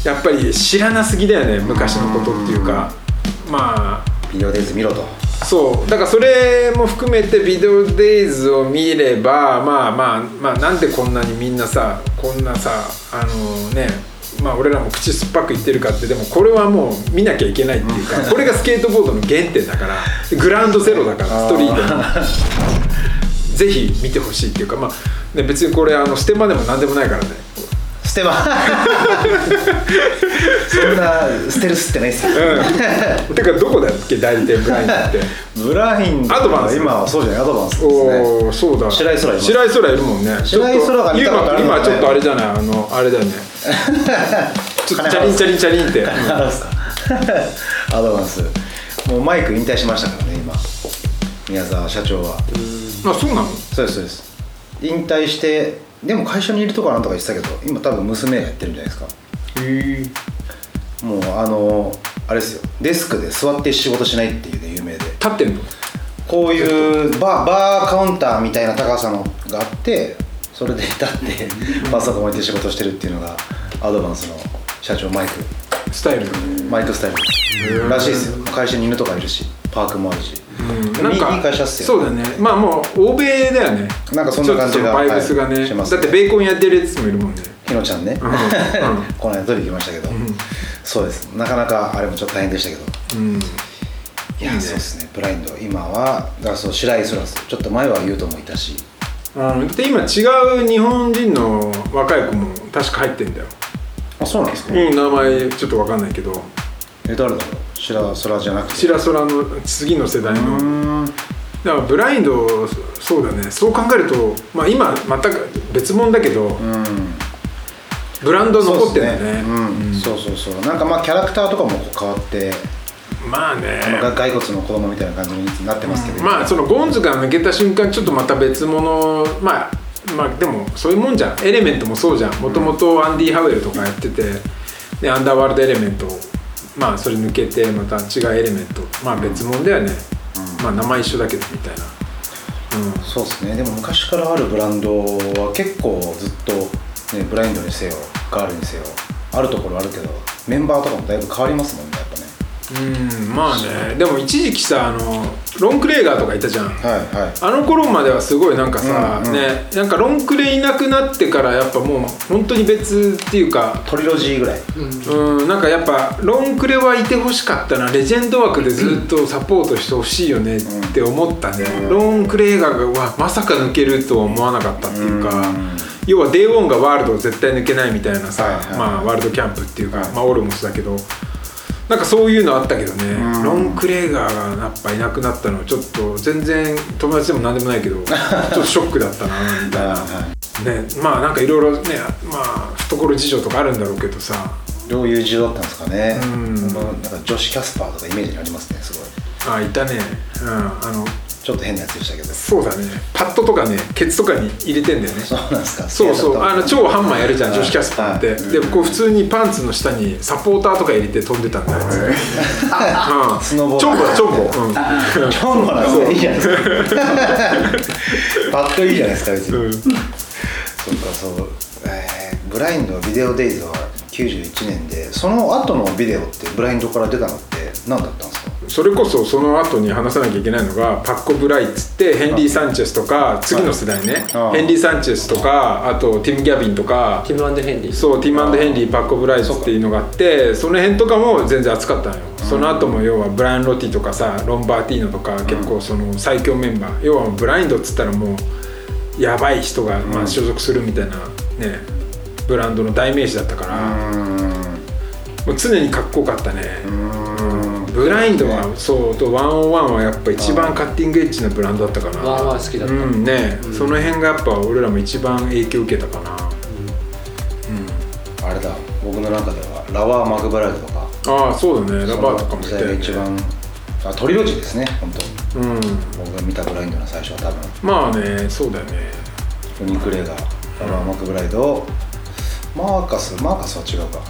やっぱり知らなすぎだよね昔のことっていうか。まあビデオデイズ見ろとそう。だからそれも含めてビデオデイズを見ればまあまあまあなんでこんなにみんなさこんなさあのねまあ俺らも口酸っぱく言ってるかってでもこれはもう見なきゃいけないっていうか これがスケートボードの原点だからグラウンドゼロだからストリートの。ぜひ見てほしいっていうかまあ、ね、別にこれあのステマでも何でもないからね捨てまそんな捨てる捨てないっすよ、うん。てかどこだっけ代理店ブラインドって。ブラインドアドバンス。今はそうじゃないアドバンスですね。おおそうだ。白井空います白井空いるもんね。白井空が見たことあるね今今ちょっとあれじゃない？あのあれだよね。ちょっとチャリンチャリンチャリンって。アドバンス。もうマイク引退しましたからね今。宮沢社長は。あそうなの？そうですそうです。引退してでも会社にいるとかなんとか言ってたけど今多分娘がやってるんじゃないですか。へえもうあのあれですよ。デスクで座って仕事しないっていうね有名で。立ってんの？こういうバーバーカウンターみたいな高さのがあってそれで立ってパソコン置いて仕事してるっていうのがアドバンスの社長マイクスタイル。マイクスタイル。らしいですよ。会社に犬とかいるしパークもあるし、うん。でもいい会社っすよ。そうだね。まあもう欧米だよね。なんかそんな感じがバイブスがね、だってベーコンやってるやつもいるもんね。ひのちゃんね、ん。この間取り行きましたけど、そうです。なかなかあれもちょっと大変でしたけど。うん。いやそうですね。ブラインド。今はだからそう白井空ですちょっと前は言うともいたし。うん、で今違う日本人の若い子も確か入ってんだよあそうなんですか、うん名前ちょっと分かんないけど。え誰だろう？白空じゃなくて。白空の次の世代の。だからブラインドそうだね。そう考えると、まあ、今全く別物だけど、うん。ブランド残ってるんだそうっね。すうん。そうそうそう。なんかまあキャラクターとかもこう変わって、まあね。あのが骸骨の子供みたいな感じになってますけど、まあそのゴンズが抜けた瞬間ちょっとまた別物まあまあでもそういうもんじゃん。エレメントもそうじゃん。もともとアンディ・ハウエルとかやっててでアンダーワールドエレメントまあそれ抜けてまた違うエレメント。まあ別物だよね、まあ名前一緒だけどみたいな。うん。そうですね。でも昔からあるブランドは結構ずっと、ね、ブラインドにせよガールにせよあるところあるけどメンバーとかもだいぶ変わりますもんねやっぱねうんまあね。でも一時期さあのロンクレーガーとかいたじゃん。はいはい。あの頃まではすごいなんかさ、うんうんねなんかロンクレいなくなってからやっぱもう本当に別っていうかトリロジーぐらい。うんなんかやっぱロンクレはいてほしかったな。レジェンド枠でずっとサポートしてほしいよねって思ったね、ロンクレーガーがわまさか抜けるとは思わなかったっていうか、うん。要はデーウォンがワールドを絶対抜けないみたいなさ、はいはい。まあワールドキャンプっていうか、はい。まあオルモスだけどなんかそういうのあったけどね、うん。ロンクレーガーがやっぱいなくなったのはちょっと全然友達でも何でもないけど ちょっとショックだったな。みたいな。ね、まあなんかいろいろねまあ懐事情とかあるんだろうけどさ。どういう事情だったんですかね、うん。なんか女子キャスパーとかイメージにありますねすごい。あいたね。うん。あのちょっと変なやつでしたけど。そうだね。パッドとかねケツとかに入れてんだよね。そうなんですか。そうそう。あの超ハンマーやるじゃんはい。女子キャスパーって、はい。でこう普通にパンツの下にサポーターとか入れて飛んでたんだよ。うん、スノボーチョンボだチョンボ、うん。チョンボなんでいいじゃないですか。パッといいじゃないですか別に、うん。そっかそう、えーブラインドビデオデイズは91年でその後のビデオってブラインドから出たのって何だったんですか？それこそその後に話さなきゃいけないのがパッコ・ブライっつってヘンリー・サンチェスとか次の世代ね。はいヘンリー・サンチェスとかあとティム・ギャビンとか。ティムヘンリー。そうティムヘンリーパッコ・ブライズっていうのがあってその辺とかも全然熱かったのよ。その後も要はブライアン・ロティとかさロンバーティーノとか結構その最強メンバー。要はブラインドっつったらもうやばい人がまあ所属するみたいなねブランドの代名詞だったから。もう常にかっこよかったね。うんブラインドはそうとワンオンワンはやっぱ一番カッティングエッジなブランドだったかな。ワンワン好きだった。うんね、その辺がやっぱ俺らも一番影響受けたかな。あれだ。僕の中ではラワー・マクブライドとか。ああそうだね。ラバーとかもいそたよね。一番あトリロジーですね本当うん。僕が見たブラインドの最初は多分。まあねそうだよね。フニクレーガーラワー・マクブライド。マーカスマーカスは違うか。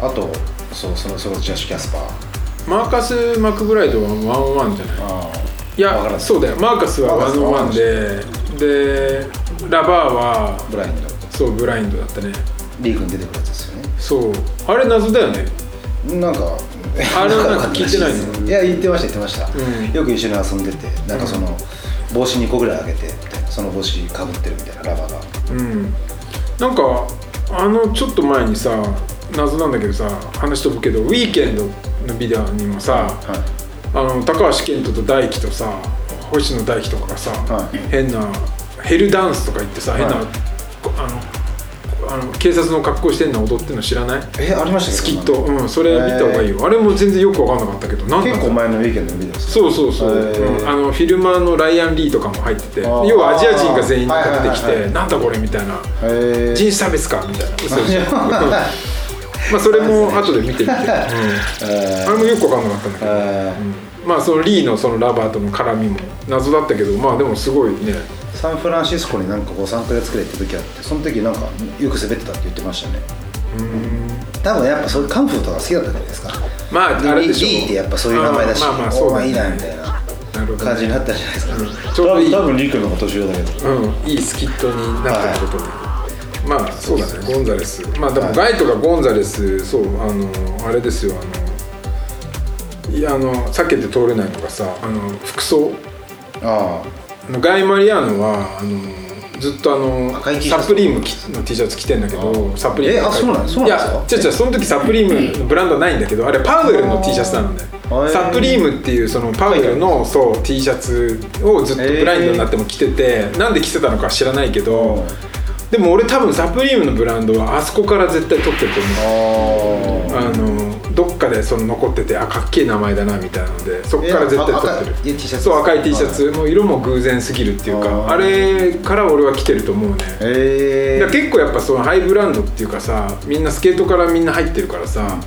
あとそうそのそのジャッシュ・キャスパーマーカス・マクブライドはワンオンワンじゃない？あいやそうだよ。マーカスはワンオンワンで。でラバーはブラインドそうブラインドだったね。リーグに出てくるやつですよね。そう。あれ謎だよね。なんかあれはなんか聞いてないの？いや言ってました言ってました、うん。よく一緒に遊んでてなんかその、帽子2個ぐらいあげてその帽子かぶってるみたいなラバーが。うん。なんかあのちょっと前にさ謎なんだけどさ話飛ぶけどウィーケンドのビデオにもさ、はい。あの高橋健人と大輝とさ星野大輝とかがさ、はい。変なヘルダンスとか言ってさ、変なはいあのあの警察の格好してんの踊ってんの知らない？えありましたスキット。うんそれ見た方がいいよ、あれも全然よく分かんなかったけどなんだ結構前のウィーケンドのビデオですか？そうそうそう、あのフィルマーのライアン・リーとかも入ってて要はアジア人が全員か出てきてなんだこれみたいな。へ人種差別かみたいな。嘘 まあそれも後で見てみて、うん。えあれもよく分かんなかったんだけど、えまあそのリーのそのラバーとの絡みも謎だったけど。まあでもすごいね。サンフランシスコになんかこう3ヶ月くらい行った時あってその時なんかよく滑ってたって言ってましたね。多分やっぱそういうカンフーとか好きだったんじゃないですか。まああれでしょ。リーってやっぱそういう名前だしまあまあそうだね。おいいなみたいな感じにね、なったんじゃないですか、ちょうどいい。多分リー君の方が年上だけど。うん。いいスキットになったってことで、まあそうだね。ゴンザレス。まあでもガイとかゴンザレスそうあのあれですよ。あのいやあの避けて通れないのがさあの服装。ああ。のガイ・マリアーノはあのずっとあのサプリームの T シャツ着てんだけどサプリーム。えあそうなんそうなんですか？いや違う違うその時サプリームのブランドはないんだけどあれパウエルの T シャツなんだよサプリームっていうそのパウエルのそう T シャツをずっとブラインドになっても着ててなんで着てたのか知らないけどでも俺多分サプリームのブランドはあそこから絶対取ってると思う。ああのどっかでその残っててあかっけえ名前だなみたいなのでそこから絶対取ってる。T シャツそう赤い T シャツ。もう色も偶然すぎるっていうかあれから俺は来てると思うね。へえだから結構やっぱそのハイブランドっていうかさみんなスケートからみんな入ってるからさ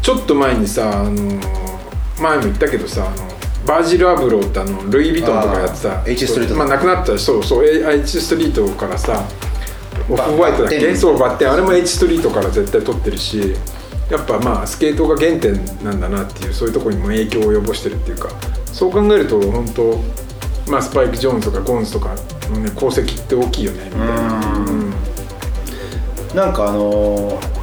ちょっと前にさあの前も言ったけどさあのバージル・アブローってあのルイ・ヴィトンとかやってさ H ストリートまあなくなったそうそう H ストリートからさオフバホワイトだっけそうバッテン。あれも H ストリートから絶対取ってるしやっぱまあスケートが原点なんだなっていうそういうところにも影響を及ぼしてるっていうかそう考えると本当まあスパイク・ジョーンズとかゴンズとかのね功績って大きいよねみたいな。うん。なんかあのー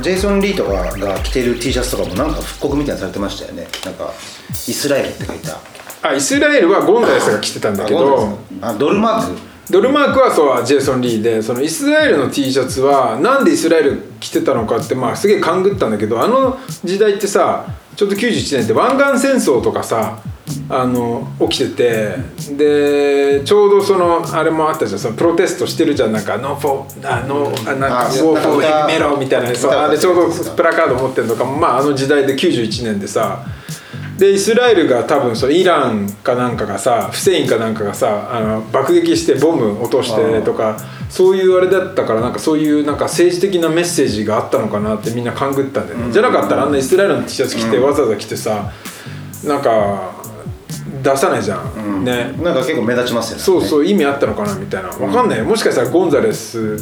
ジェイソン・リーとかが着てる T シャツとかもなんか復刻みたいなのされてましたよね。なんかイスラエルって書いた。あイスラエルはゴンザレスが着てたんだけどあドルマークドルマークはそうジェイソン・リーでそのイスラエルの T シャツはなんでイスラエル着てたのかってまあすげえ勘ぐったんだけどあの時代ってさちょうど91年って湾岸戦争とかさあの起きててでちょうどそのあれもあったじゃんそのプロテストしてるじゃんなんか「ノーフォーあ no あなんかあ war for heavy metal」みたいなそう歌あれちょうどプラカード持ってるのかも。まああの時代で91年でさでイスラエルが多分そのイランかなんかがさフセインかなんかがさあの爆撃してボム落としてとかそういうあれだったからなんかそういうなんか政治的なメッセージがあったのかなってみんな勘ぐったんだよね、じゃなかったらあんなイスラエルの T シャツ着てわざわざ着てさなんか出さないじゃん、ね。なんか結構目立ちますよね。そうそう意味あったのかなみたいな。わかんない。もしかしたらゴンザレス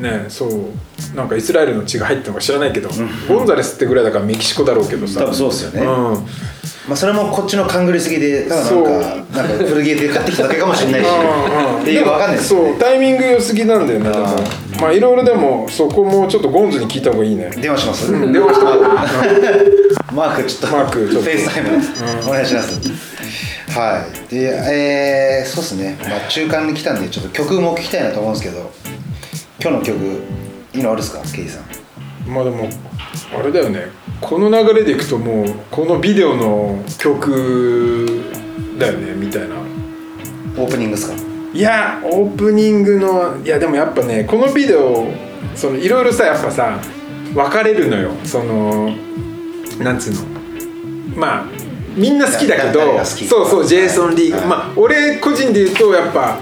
ねそうなんかイスラエルの血が入ったのか知らないけど、ゴンザレスってぐらいだからメキシコだろうけどさ。多分そうですよね、うん。まあそれもこっちの勘ぐりすぎでただなんかなんか古着で買ってきただけかもしれないし。っていうわかんないですよそうタイミング良すぎなんだよねでも。まあいろいろでもそこもちょっとゴンズに聞いた方がいいね。電話します、電話してもらうマークちょっとマークちょっと。フェイスタイム。お願いします、はい。でえー、そうですね、まあ、中間に来たんでちょっと曲も聴きたいなと思うんですけど今日の曲いいのあるっすか？ケイさん。まあでもあれだよね。この流れでいくともうこのビデオの曲だよねみたいな。オープニングっすか？いやオープニングのいやでもやっぱねこのビデオそのいろいろさやっぱさ分かれるのよ。そのなんつうの。まあみんな好きだけどそうそうジェイソン・リー、はい。まあ俺個人で言うとやっぱ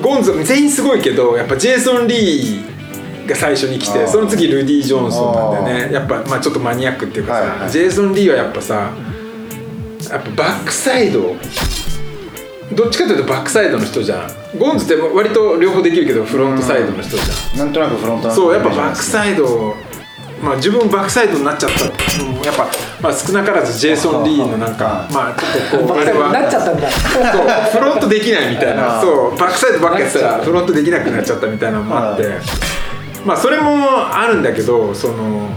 ゴンゾ全員すごいけどやっぱジェイソン・リーが最初に来てその次ルディ・ジョンソンなんだよね。やっぱまあちょっとマニアックっていうかさ、はいはいジェイソン・リーはやっぱさやっぱバックサイドどっちかというとバックサイドの人じゃん。ゴンズって割と両方できるけどフロントサイドの人じゃん。なんとなくフロントなそうやっぱバックイサイドまあ自分バックサイドになっちゃった。のもやっぱ、まあ、少なからずジェイソン・リーのなんかまあちょっとこうあれはなっちゃったんだ。そうフロントできないみたいな。そうバックサイドばっかやってたらフロントできなくなっちゃったみたいなのもあって。まあそれもあるんだけどその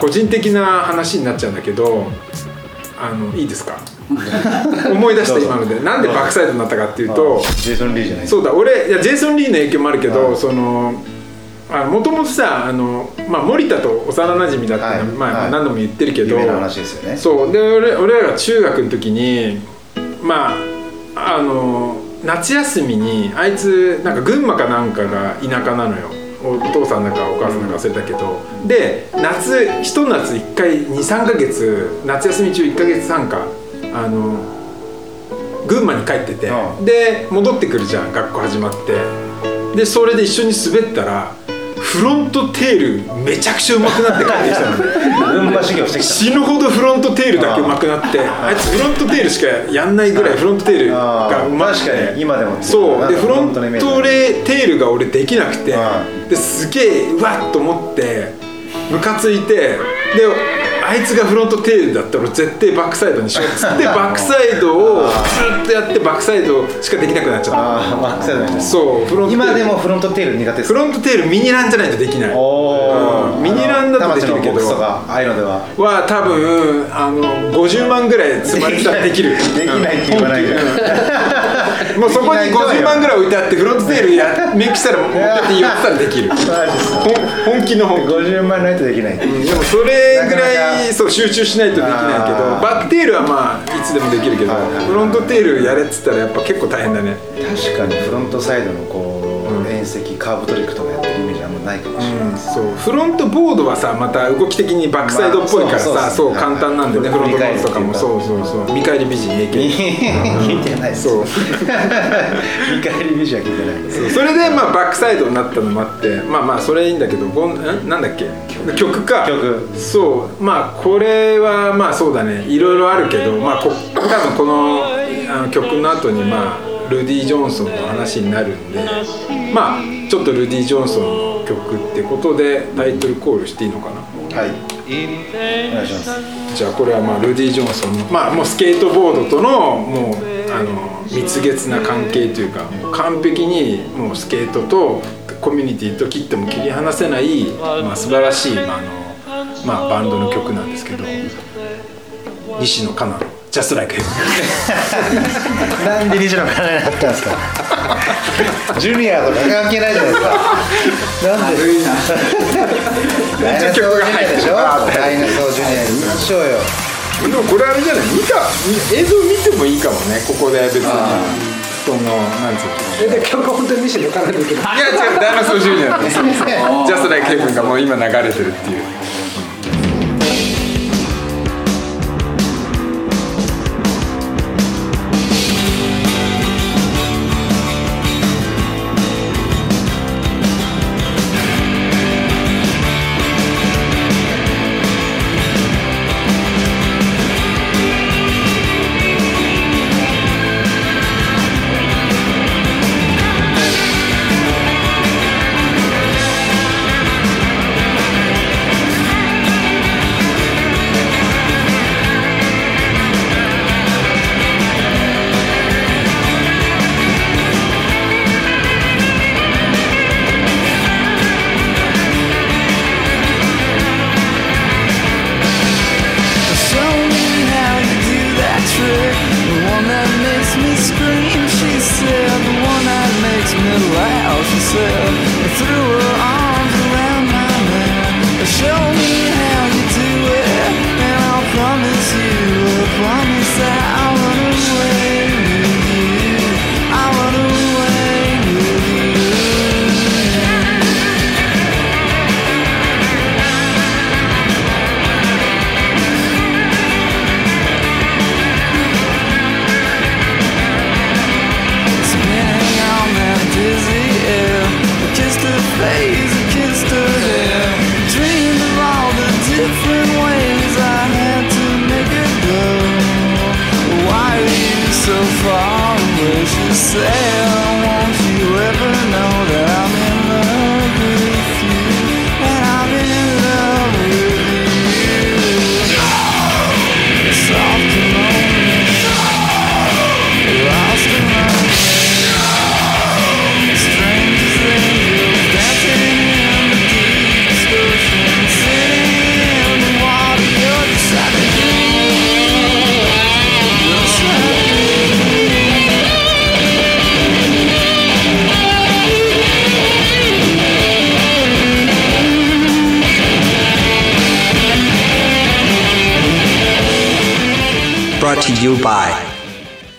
個人的な話になっちゃうんだけどあのいいですか？思い出した今ので。なんでバックサイドになったかっていうとジェイソン・リーじゃない。そうだ俺いやジェイソン・リーの影響もあるけど、はいそのもともとさあの、まあ、森田と幼なじみだったの、はい。まあ何度も言ってるけど、有名な話ですよね。そう。で俺俺らが中学の時にまああの夏休みにあいつなんか群馬かなんかが田舎なのよ。お父さんだかお母さんだか忘れたけど、で夏ひと夏1回23か月夏休み中1か月半かあの群馬に帰ってて、うん。で戻ってくるじゃん学校始まって。でそれで一緒に滑ったらフロントテールめちゃくちゃ上手くなって帰ってきたの。群馬修行してき死ぬほどフロントテールだけ上手くなって。あいつフロントテールしかやんないぐらいフロントテールがうまくて。ー。確かに今でもそう。でフロントレテールが俺できなくて。うですげえうわっと思ってムカついてであいつがフロントテールだったら俺絶対バックサイドにしようっつって バックサイドをずっとやってバックサイドしかできなくなっちゃっああバックサイドそうフロント今でもフロントテール。苦手ですフロントテールミニランじゃないとできない。ミニランだとできるけど。ああいうのでは。は多分あの50万ぐらい積まれたらできる。できないって言わないで。うん。もうそこに50万ぐらい置いてあってフロントテールやメイクしたら持ってって言ってたらできる本気の本気。50万ないとできない。でもそれぐらなかないそう集中しないとできないけどバッテールはまあいつでもできるけどフロントテールやれっつったらやっぱ結構大変だね。確かにフロントサイドのこう、うん。遠石カーブトリックとかやっないかもしれないです、そう。フロントボードはさまた動き的にバックサイドっぽいからさ、まあそう簡単なんでねはい。フロントボードとかも。振そうそうそう。見返り美人聞いてないそう。見返り美女は聞いてないそれでまあバックサイドになったのもあってまあまあそれいいんだけどゴンんなんだっけ？曲か。曲。そう。まあこれはまあそうだね。いろいろあるけどまあこ多分このあの曲の後にまあルディ・ジョンソンの話になるんでまあちょっとルディ・ジョンソンの曲ってことでタイトルコールしていいのかな？はい。お願いしますじゃあこれはまあルディ・ジョンソンのまあもうスケートボードとのもうあの蜜月な関係というかもう完璧にもうスケートとコミュニティと切っても切り離せない、まあ、素晴らしい、まああのまあ、バンドの曲なんですけど西野カナの「Just Like Heaven なんで西野カナになったんですか？ジュニアとか関係ないじゃないですか。なんで？ダイナソージュニアでしょ。ダイナソージュニアにましょうよ」でもこれあれじゃない？見た？映像見てもいいかもねここで別に。そのなんつうの。えで曲本当に西野カナできるいや違うダイナソージュニアです Just Like Heaven がもう今流れてるっていう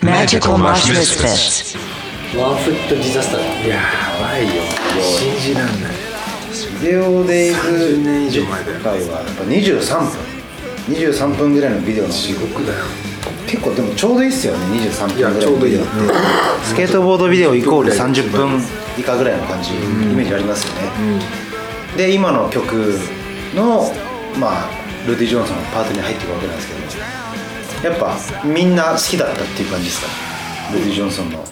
Magical Mush Misfits. ワンフットディザスターやばいよ。信じらんない。ビデオデイズ。30年以上前だよ。回はやっぱ23分。23分ぐらいのビデオの。地獄だよ結構でもちょうどいいっすよね23分ぐらいちょうどいい。よ、スケートボードビデオイコール30分以下ぐらいの感じ、イメージありますよね、で今の曲のまあルディ・ジョンソンのパートに入っていくわけなんですけどやっぱみんな好きだったっていう感じですか？ルディ・ジョンソンの。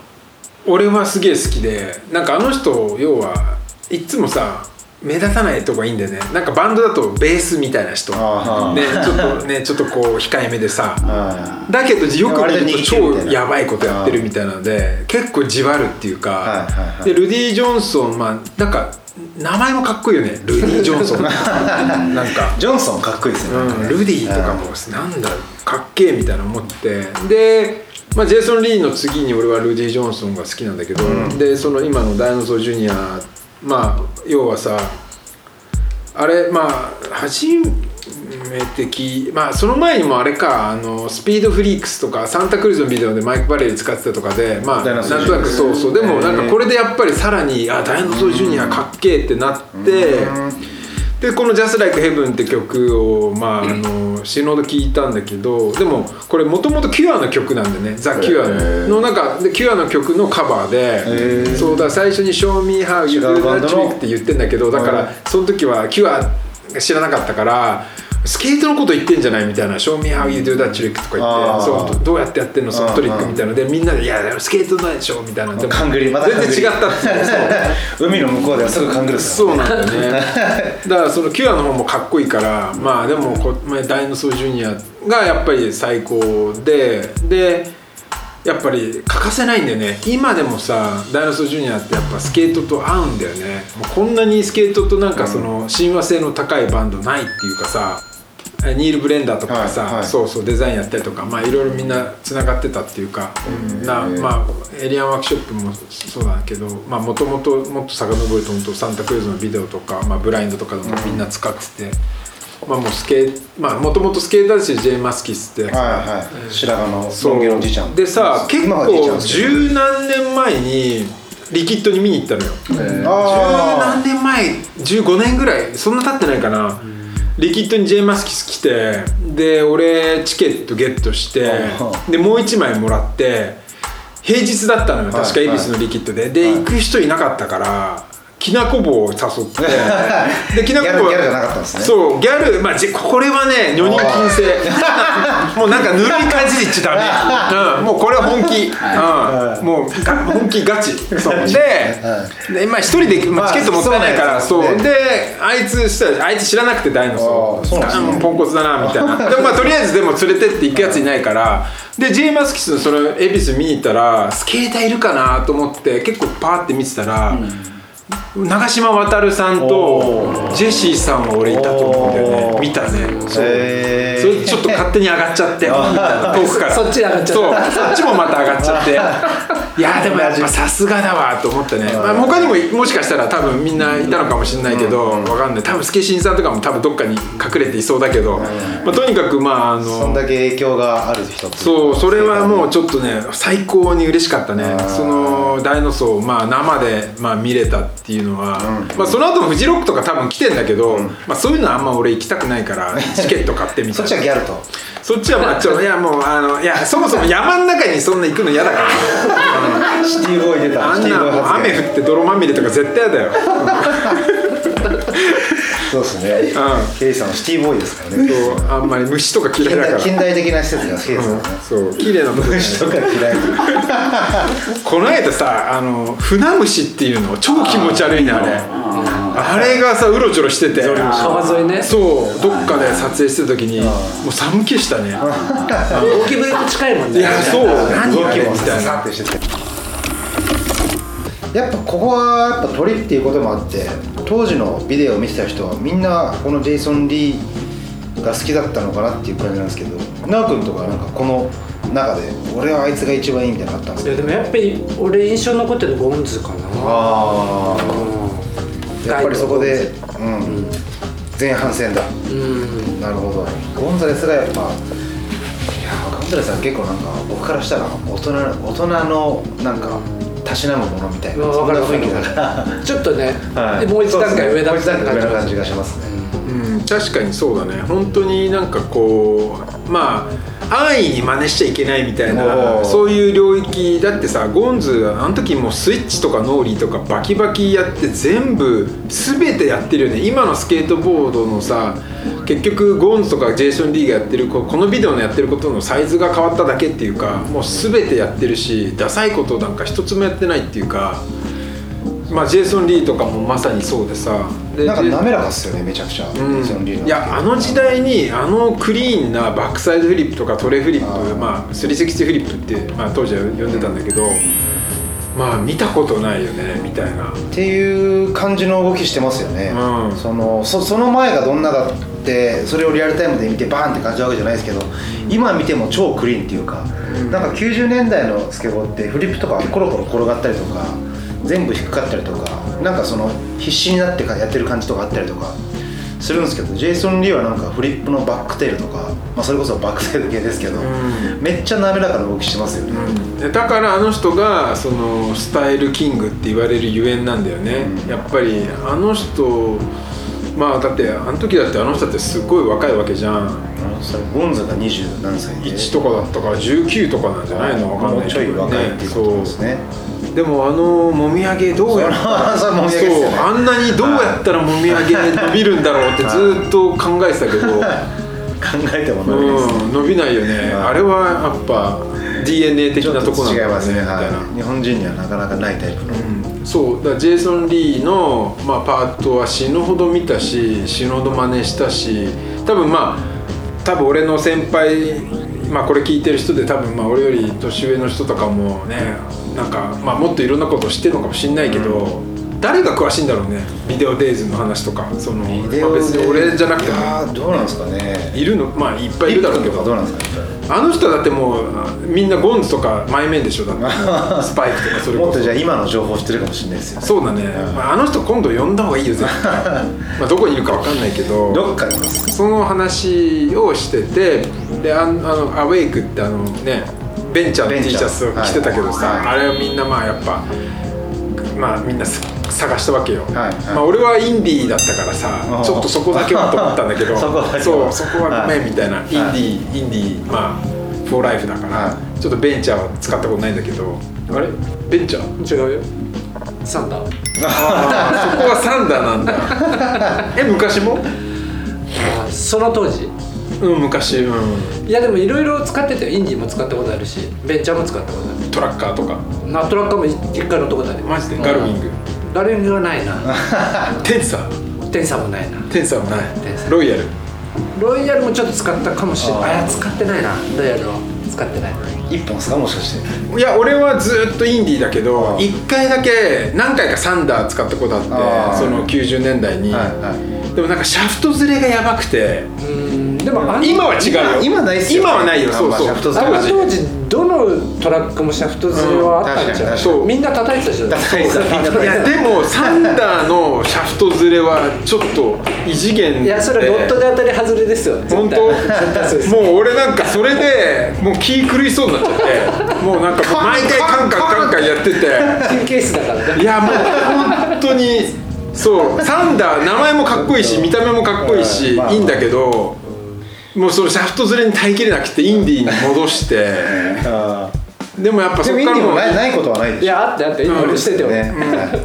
俺はすげえ好きでなんかあの人要はいっつもさ目立たないとこがいいんだよね。なんかバンドだとベースみたいな人。ねちょっとねちょっとこう控えめでさ。あだけどよく見ると超やばいことやってるみたいなので結構じわるっていうか、はいはいはい。でルディ・ジョンソンまあなんか名前もかっこいいよね。ルディ・ジョンソンなんか。ジョンソンかっこいいですね,、うん、ルディとかもなんだかっけえみたいな思って。で、まあ、ジェイソン・リーの次に俺はルディ・ジョンソンが好きなんだけど、でその今のダイナソー・ジュニアまあ要はさあれまあ初めてきまあその前にもあれかあのスピードフリークスとかサンタクルーズのビデオでマイク・バレリー使ってたとかでまあなんとなくそうそう。でもなんかこれれでやっぱりさらにあダイナソー・ジュニアかっけえってなってでこの「Just Like Heaven」って曲をまああの死ぬほど聴いたんだけどでもこれもともとキュアの曲なんでね。ザ・キュアの。の中でキュアの曲のカバーでそうだ最初に「Show Me How You 違 Do That Trick」って言ってんだけどだからその時はキュア知らなかったからスケートのこと言ってんじゃないみたいな「Show me how you do that trick」とか言ってそうどどうやってやってんのそのトリックみたいなのでみんなで「いやスケートないでしょ」みたいな。でも全然違ったっそう海の向こうではすぐ勘ぐるそうなんだよね。だからそのキュアの方もかっこいいからまあでもこ、まあ、ダイナソージュニアがやっぱり最高ででやっぱり欠かせないんだよね。今でもさダイナソージュニアってやっぱスケートと合うんだよね。こんなにスケートとなんかその親和性の高いバンドないっていうかさニール・ブレンダーとかがさ、はいはいそうそうデザインやったりとかまあいろいろみんなつながってたっていうかなまあエリアンワークショップもそうだけどまあもともともっと遡ると本当サンタクルーズのビデオとか、まあ、ブラインドとかでもみんな使ってて、まあもうスケまあもともとスケーターだしジェイ・マスキスって。やつはいはい。白髪のロン毛のおじいちゃん。でさ結構十何年前にリキッドに見に行ったのよ。十あ何年前15年ぐらいそんな経ってないかな、リキッドにジェイ・マスキス来てで俺チケットゲットしてうでもう1枚もらって平日だったのよ確かはい恵比寿のリキッドで。で行く人いなかったからきなこ棒を誘って できなこ棒ギャルじゃなかったんですね。そうギャルまあじこれはね女人禁制。もうなんかぬるい感じで言っちゃダメ、うん、もうこれは本気、うん、もうが本気ガチそう。ででまあ一人で、まあ、チケットもったいないから、まあそうそう。ね。であいつしたらあいつ知らなくてダイノソあーそうなんですね。あもうポンコツだなみたいな。でもまあとりあえずでも連れてって行くやついないからでジェイ・マスキスのそれ恵比寿見に行ったらスケーターいるかなと思って結構パーって見てたら、長嶋渉さんとジェシーさんは俺いたと思うんだよね。見たね。そうへー。それちょっと勝手に上がっちゃって。遠くから。そっちに上がっちゃった。そう。そっちもまた上がっちゃって。いやでもやっぱさすがだわと思ってね、まあ、他にももしかしたら多分みんないたのかもしれないけど、わかんない。多分スケシンさんとかも多分どっかに隠れていそうだけど、まあ、とにかくまああのそんだけ影響がある人そうそれはもうちょっとね最高に嬉しかったね。その大の層をまあ生でまあ見れたっていうのは、まあ、その後もフジロックとか多分来てんだけど、まあ、そういうのはあんま俺行きたくないからチケット買ってみたそっちはギャルと。そっちはまあ ちょっといやもうあのいやそもそも山の中にそんな行くの嫌だから。シティボーイ出た。あんなもう雨降って泥まみれとか絶対嫌だよ そうですね。ケイさんはシティボーイですからね。そうあんまり虫とか嫌い近だから。代近代的な施設が好きですからねそう綺麗な虫とか嫌い。この間さあの船虫っていうの超気持ち悪いねあれ。あれがさうろちょろしてて。川沿いね。そうどっかで撮影してた時にもう寒気したね。ゴキブリと近いもんね。いやそう。何動きもあれみたいな。さってしててやっぱここはやっぱ鳥っていうこともあって当時のビデオを見てた人はみんなこのジェイソン・リーが好きだったのかなっていう感じなんですけど奈くんとかなんかこの中で俺はあいつが一番いいみたいなのあったんですいやでもやっぱり俺印象に残ってるのゴンズかな。あうん。やっぱりそこで、うん。前半戦だ。うん。なるほど。ゴンザレスがやっぱいやゴンザレスは結構なんか僕からしたら大人大人のなんかたしなむものみたいなうんそ雰囲気だから。ちょっとね、はい。もう一段階上だった感感じ。じがしますね。うん。確かにそうだね。本当になんかこうまあ安易に真似しちゃいけないみたいなそういう領域だってさゴンズあの時もうスイッチとかノーリーとかバキバキやって全部全てやってるよね。今のスケートボードのさ結局ゴンズとかジェイソン・リーがやってるここのビデオのやってることのサイズが変わっただけっていうかもう全てやってるしダサいことなんか一つもやってないっていうかまあジェイソン・リーとかもまさにそうでさでなんか滑らかっすよねめちゃくちゃ、うん。ジェイソンリーの。いやあの時代にあのクリーンなバックサイドフリップとかトレフリップあー。まあ360フリップって、まあ、当時は呼んでたんだけどまあ見たことないよねみたいな。っていう感じの動きしてますよね、うん。そのそその前がどんなだってそれをリアルタイムで見てバーンって感じるわけじゃないですけど今見ても超クリーンっていうか、なんか90年代のスケボーってフリップとかコロコロ転がったりとか全部低かったりとかなんかその必死になってかやってる感じとかあったりとかするんですけどジェイソン・リーはなんかフリップのバックテールとか、まあ、それこそバックテール系ですけど、ん。めっちゃ滑らかな動きしてますよね、でだからあの人がそのスタイルキングって言われるゆえんなんだよね、うん。やっぱりあの人まあだってあの時だってあの人ってすっごい若いわけじゃん。あゴンザが20何歳で。1とかだったから19とかなんじゃないのわかんもないけど。うちょい若いっていうことですねでもあのもみあげどうやったら そうあんなにどうやったらもみあげ伸びるんだろうってずっと考えてたけど、考えても伸びですね。うん、伸びないよね、はいあれはやっぱ DNA 的なとこなんだ違いますね、はい、日本人にはなかなかないタイプの、うんそう。だからジェイソン・リーの、まあ、パートは死ぬほど見たし死ぬほど真似したし多分まあ多分俺の先輩まあこれ聞いてる人で多分まあ俺より年上の人とかもねなんか、まあ、もっといろんなことを知ってるのかもしれないけど、誰が詳しいんだろうね。ビデオデイズの話とか。そのまあ、別に俺じゃなくても。どうなんですかね。いるの？まあいっぱいいるだろうけど。どうなんですかあの人だってもうみんなゴンズとか前面でしょだって。スパイクとかそれもっとじゃあ今の情報知ってるかもしれないですよね。そうだね、まあ、あの人今度呼んだ方がいいよ絶対。まあどこにいるか分かんないけど。どっかにいます。その話をしててであのアウェイクってあのねベンチャーのベ T シャツを着てたけどさ、はい。あれをみんなまあやっぱまあみんなす探したわけよ、はいはい。まあ、俺はインディーだったからさちょっとそこだけはと思ったんだけど そこだけは。そうそこはごめんはいみたいな、インディーインディーまあフォーライフだから、はちょっとベンチャーは使ったことないんだけどあれ？ベンチャー？違うよ。サンダー。あーそこはサンダーなんだ。え昔も？あその当時？うん昔うん。いやでもいろいろ使ってたよ。インディも使ったことあるしベンチャーも使ったことある。トラッカーとか。ナトラッカーも一回のとこだねマジで？ガルウィング。ガルウィングはないな。テンサー。テンサーもないな。テンサーもない。ロイヤル。ロイヤルもちょっと使ったかもしれない。あー。あ使ってないな。ロイヤルを使ってない。一本ですかもしかして。いや俺はずっとインディーだけどああ1回だけ何回かサンダー使ったことあってその90年代に、はいはい。でもなんかシャフトずれがやばくて。うんでも今は違うよ。今今ないっすよね。今はないよそうそう。シャフトずれ当時どのトラックもシャフトずれはあったんじゃない？うんみんな叩いてたじゃん。叩いてたみんな叩いやでもサンダーのシャフトずれはちょっと異次元いやそれロットで当たり外れですよ。本当？もう俺なんかそれでもう気狂いそうになっちゃって。もうなんか毎回カンカンカンカンやってて。神経質だからね。いやもう本当にそう。サンダー名前もかっこいいし見た目もかっこいいしまあ。いいんだけどもうそのシャフトずれに耐えきれなくてインディーに戻して。あでもやっぱーでもインディそっからもないないことはないでしょ。いやあってあって今俺しててよ。ね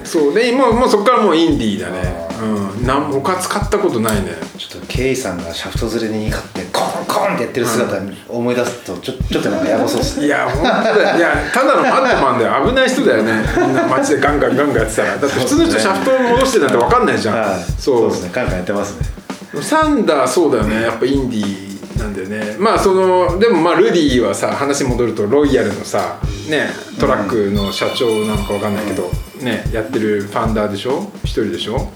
そう。でもうもうそっからもうインディーだね。うん。なん他使ったことないね。ちょっとケイさんがシャフトずれに勝ってコンコンってやってる姿に思い出すとちょちょっとなんかやばそうです。ねいや本当だよ。いやただのバットマンだよ。危ない人だよね。みんな街でガンガンガンガンやってたら。だって普通の人シャフトを戻してなんて分かんないじゃん、はい。そう。ですね。カンカンやってますねサンダーそうだよね。やっぱインディーなんだよね。まあそのでもまあルディはさ話戻るとロイヤルのさねトラックの社長なのか分かんないけど、ねやってるファンダーでしょ？一人でしょ？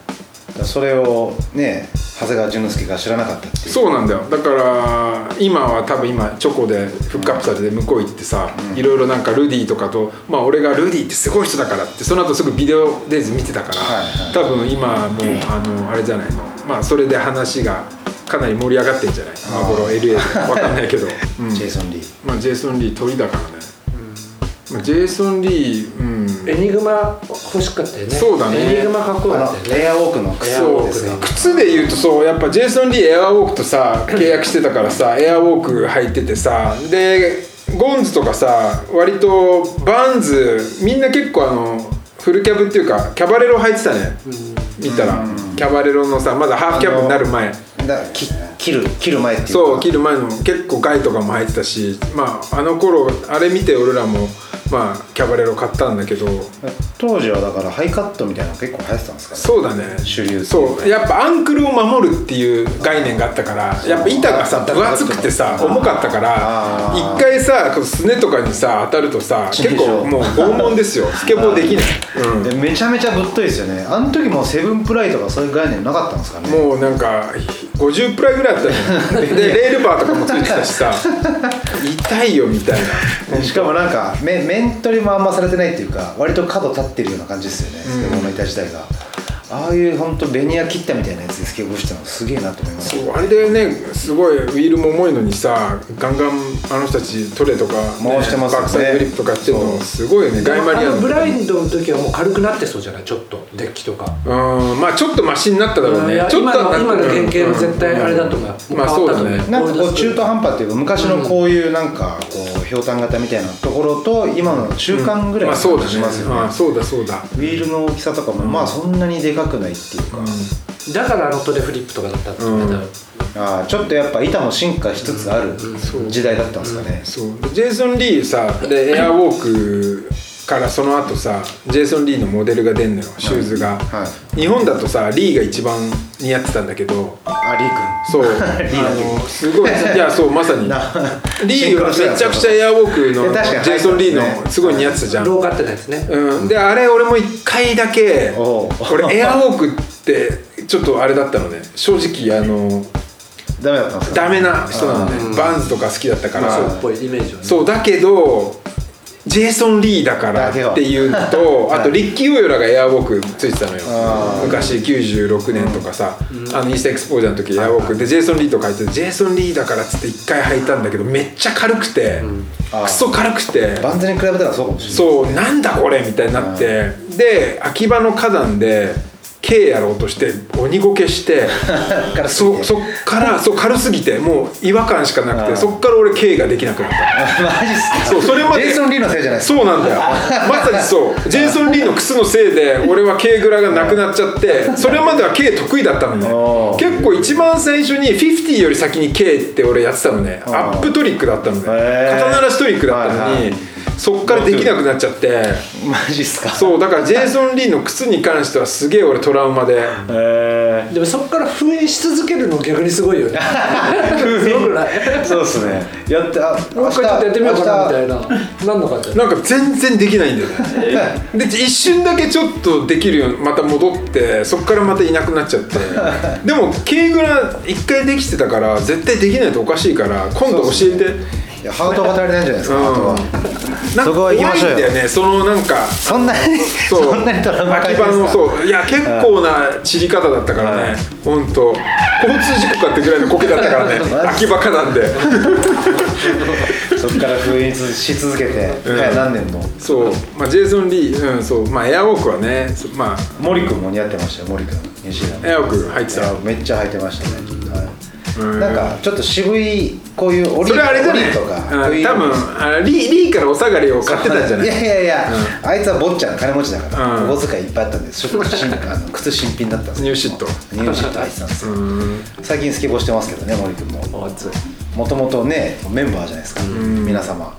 それをね長谷川淳之介が知らなかったっていう。そうなんだよ。だから今は多分今チョコでフックアップされて向こう行ってさ、いろいろなんかルディとかとまあ俺がルディってすごい人だからってその後すぐビデオデイズ見てたから、はいはい。多分今もうあのあれじゃないの。まあそれで話がかなり盛り上がってんじゃない？今頃 LA で。分かんないけど、うん。ジェイソン・リー。まあジェイソン・リー鳥だからね、まあ、ジェイソン・リーうん。エニグマ欲しかったよね。そうだね。エニグマかっこよかったよね。エアウォークの。靴エアウォークで靴で言うとそうやっぱジェイソン・リーエアウォークとさ契約してたからさエアウォーク履いててさでゴンズとかさ割とバンズみんな結構あのフルキャブっていうかキャバレロ履いてたね。見たら。キャバレロのさまだハーフキャブになる前。だき切る切る前っていうか。そう切る前の結構ガイとかも履いてたしまああの頃あれ見て俺らもまあキャバレロ買ったんだけど。当時はだからハイカットみたいなの結構流行ってたんですかね。そうだね。主流そうやっぱアンクルを守るっていう概念があったからやっぱ板がさ分厚くてさ重かったから一回さすねとかにさ当たるとさ結構もう拷問ですよ。スケボーできない、うん。でめちゃめちゃぶっといですよね。あの時もセブンプライとかそういう概念なかったんですかね。もうなんか50プライぐらいあったでレールバーとかもついてたしさ。痛いよみたいな。しかもなんか面面取りもあんまされてないっていうか割と角立ってるような感じですよね。スケボーの板自体が、ああいう本当ベニヤ切ったみたいなやつでスケボーしてたのすげえなと思います。そうあれでねすごいウィールも重いのにさガンガンあの人たちトレとか、回してますよね。バックサイドグリップとかやってるのすごいよねガイマリアンあのブラインドの時はもう軽くなってそうじゃない？ちょっとデッキとか。うんまあちょっとマシになっただろうね。ちょっと今の今の原型の絶うん。対あれだと思う。よまあそうだね。なんかこう中途半端っていうか昔のこういうなんかこうひょうたん型みたいなところと今の中間ぐらいの感まあそうだねじしますよね,、あそうだそうだウィールの大きさとかもまあそんなにでかくないっていうか、だからあのトレフリップとかだったんですよね、うん。多分。ああちょっとやっぱ板も進化しつつある時代だったんですかね、そう。でジェイソン・リーさでエアウォークからその後さジェイソン・リーのモデルが出んのよシューズが、は日本だとさリーが一番似合ってたんだけど。あリーそう。リーあのすごい。いやそうまさに。なリーはめちゃくちゃエアウォークのジェイソン・リーのすごい似合ってたじゃん、ローカってたやつね、うん、であれ俺も一回だけ俺エアウォークってちょっとあれだったのね。正直あのダメだったんですか？ダメな人なのね。バンズとか好きだったから。そうっぽいイメージはね。そうだけどジェイソン・リーだからっていうのと はい。あとリッキー・オヨラがエアウォークついてたのよ。昔96年とかさあのインスタエクスポージャーの時エアウォーク。でジェイソン・リーとか書いててジェイソン・リーだからっつって一回履いたんだけどめっちゃ軽くてあー。クソ軽くて。バンズに比べたらそうかもしれないそうなんだこれみたいになって。で秋葉の花壇で K やろうとして鬼ごけして そそっからそう軽すぎてもう違和感しかなくてそっから俺 K ができなくなった。マジっすか？そうそれまで。ジェイソン・リーのせいじゃないですか？そうなんだよ。まさにそう。ジェイソン・リーの靴のせいで俺は K グラがなくなっちゃってそれまでは K 得意だったのね。結構一番最初に50より先に K って俺やってたのね。アップトリックだったのね。肩慣らしトリックだったのに、そっからできなくなっちゃって。マジっすか？そうだからジェイソン・リーの靴に関してはすげえ俺トラウマで。えでもそこから封印し続けるの逆にすごいよね。すごくない？ー、そうっすね。やってあもう一回ちょっとやってみようかなみたいな。ななんのかってなんか全然できないんだよね。で一瞬だけちょっとできるようにまた戻ってそっからまたいなくなっちゃって。でも軽グラ一回できてたから絶対できないとおかしいから今度教えていやハートが足りないんじゃないですか、うん。ハートは。なんかそこは行きましょうよ。怖いんだよねそのなんかそんなにそう。そんなにトラウマ秋葉のそういや結構な散り方だったからね本当交通事故かってぐらいの苔だったからね 秋葉花壇で。そっから封印し続けて、うん。はい何年もそう。まあジェイソン・リーうんそう。まあエアウォークはねそまあ。森君も似合ってましたよ森君ニュージーランドエアウォーク入ってた。めっちゃ履いてましたね、はい。うんなんかちょっと渋いこういうオリそれあれじゃない？オリとか多分あリーリーからお下がりを買ってたんじゃない？い。やいやいや、あいつは坊ちゃん金持ちだから、うん。お小遣いいっぱいあったんでちょっと新あの 靴新品だったんですよ。 new shit。new shit 入ってたん。ですようん。最近スケボーしてますけどね森君も。もともとねメンバーじゃないですか、皆様。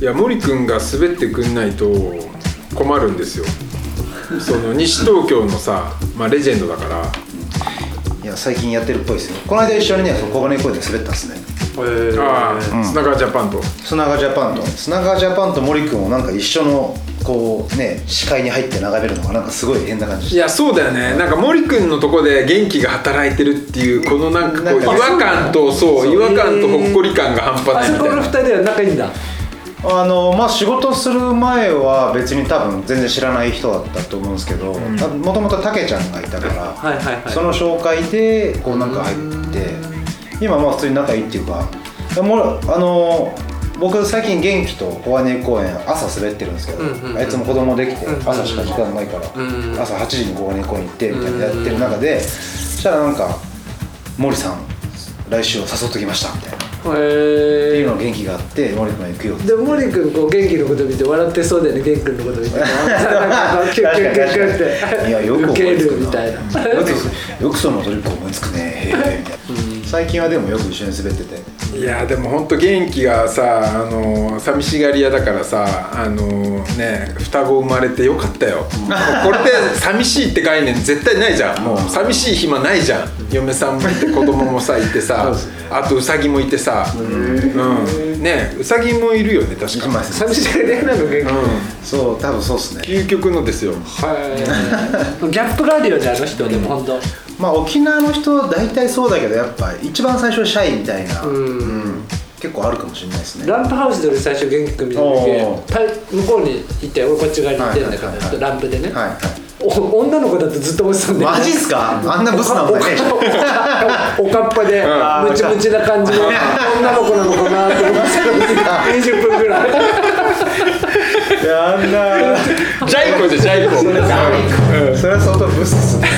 いや森君が滑ってくんないと困るんですよ。その西東京のさ、まあ、レジェンドだからいや最近やってるっぽいですよ。この間一緒にねその小金井公園で滑ったんですね。ああ砂川ジャパンと。砂川ジャパンと。砂川ジャパンと森君をなんか一緒のこうね視界に入って眺めるのがなんかすごい変な感じいやそうだよね。なんか森君のとこで元気が働いてるっていうこのなんかこう違和感とそう違和感とほっこり感が半端あそこの二な。いみたいな人では仲いいんだあのまあ仕事する前は別に多分全然知らない人だったと思うんですけどもともとたけちゃんがいたから、はいはいはい。その紹介でこうなんか入って今まあ普通に仲いいっていうかでもあの僕最近元気と小金井公園朝滑ってるんですけど、うんうんうん。あいつも子供できてうんうん朝しか時間ないから、ん朝8時に小金井公園行ってみたいなやってる中でそしたらなんか「森さん来週は誘っときました」みたいな。いうへの元気があって森君が行くよでも森君こう元気のこと見て笑ってそうだよね元気のこと見て。なんかこうキュッキュッキュッキュッっていやよくつくなるみたいなよくそのトリック思いつくねへえみたいな、最近はでもよく一緒に滑ってて。いやでも本当元気がさあの寂しがり屋だからさあのね双子生まれてよかったよ。これで寂しいって概念絶対ないじゃん。もう寂しい暇ないじゃん。嫁さんもいて子供もさいてさあとウサギもいてさ。うん。ねウサギもいるよね確か。行きます。寂しがり屋なの元気。うん。そう多分そうっすね。究極のですよ。はい。ギャップがあるよねあの人。でも本当。まあ沖縄の人大体そうだけどやっぱ一番最初シャイみたいな、うん。結構あるかもしれないですね。ランプハウスで俺最初元気君見た時た向こうに行って俺こっち側に行ってんだけど、はいはいはいランプでね、はいはい。お女の子だとずっと思ってたんだよマジっすか？あんなブスなお前ね。おかっぱでんムチムチな感じの女の子なのかなと思ってた20分ぐらいいやあんなジャイコじゃジャイコそれは相当ブスっす。ね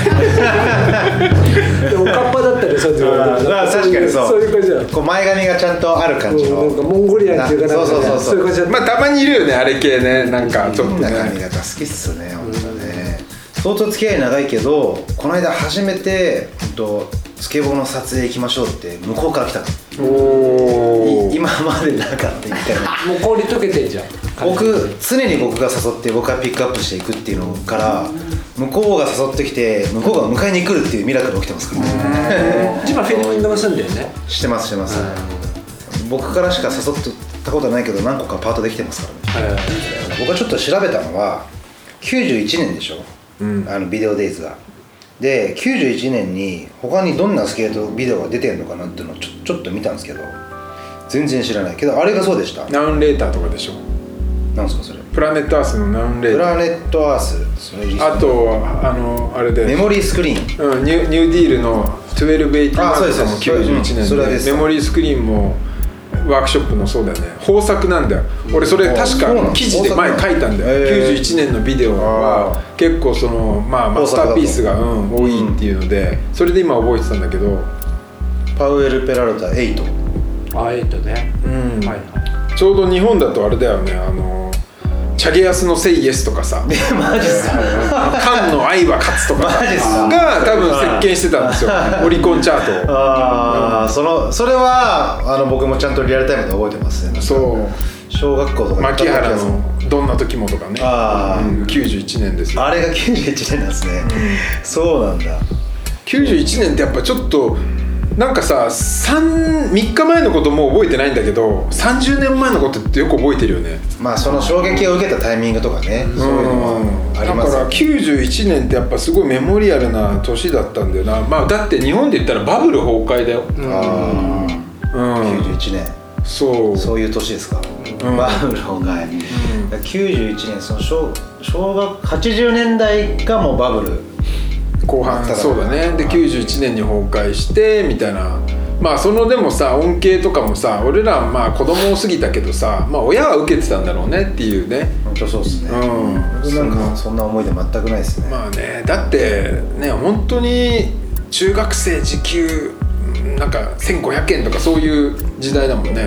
でもおかっぱだったりそういうまあ確かにそう。そういう感じだこう前髪がちゃんとある感じの、うんなんかモンゴリアンっていうかそうそうそうそう。そういう感じだったまあたまにいるよねあれ系ね。なんかちょっと変な髪ね型好きっすね本当ね。相当付き合い長いけどこの間初めてとスケボーの撮影行きましょうって向こうから来たの。おい今までなかったみたいな。もう氷溶けてんじゃん。僕常に僕が誘って僕がピックアップしていくっていうのから向こうが誘ってきて向こうが迎えに来るっていうミラクル起きてますから。ね今フィリピンでも住んだよね。してますしてます。僕からしか誘ったことないけど何個かパートできてますからね。僕はちょっと調べたのは91年でしょ、うん。あのビデオデイズがで91年に他にどんなスケートビデオが出てるのかなっていうのをちょちょっと見たんですけど全然知らない。けどあれがそうでした。ナウンレーターとかでしょ。なんですかそれ？プラネットアースのナウンレーター。プラネットアース。それあとあのあれで。メモリースクリーン。うん、ニュニューディールの1280あそうですも91年うんそれです。でメモリースクリーンもワークショップのそうだよね豊作なんだよ。俺それ確か記事で前書いたんだよ。へー。91年のビデオは結構そのまあマスターピースが、うん、多いっていうのでそれで今覚えてたんだけど、パウエル・ペラルタ8あえっとね。うん。ちょうど日本だとあれだよね。あのチャゲヤスの「セイイエス」とかさ。え マジっすか？菅の愛は勝つとかさ。マジっすか？が多分席巻してたんですよ。オリコンチャートを。ああ、そのそれはあの僕もちゃんとリアルタイムで覚えてますね。そう。小学校とか牧原ののどんな時もとかね。あー。うん91年ですよ。あれが91年なんですね、そうなんだ。91年ってやっぱちょっとなんかさ 3, 3日前のこともう覚えてないんだけど30年前のことってよく覚えてるよね。まあその衝撃を受けたタイミングとかね。そういうのもありますだからよね91年ってやっぱすごいメモリアルな年だったんだよな。まあだって日本で言ったらバブル崩壊だよ。あうん。あ91年。そう。そういう年ですか、ん。バブル崩壊、91年その小小学80年代がもうバブル後半そうだね。で91年に崩壊してみたいな。まあそのでもさ恩恵とかもさ俺らまあ子供を過ぎたけどさまあ親は受けてたんだろうねっていうね。本当そうですね、うん。僕なんかそんな思い出全くないですね、まあねだってね本当に中学生時給なんか1500円とかそういう時代だもんね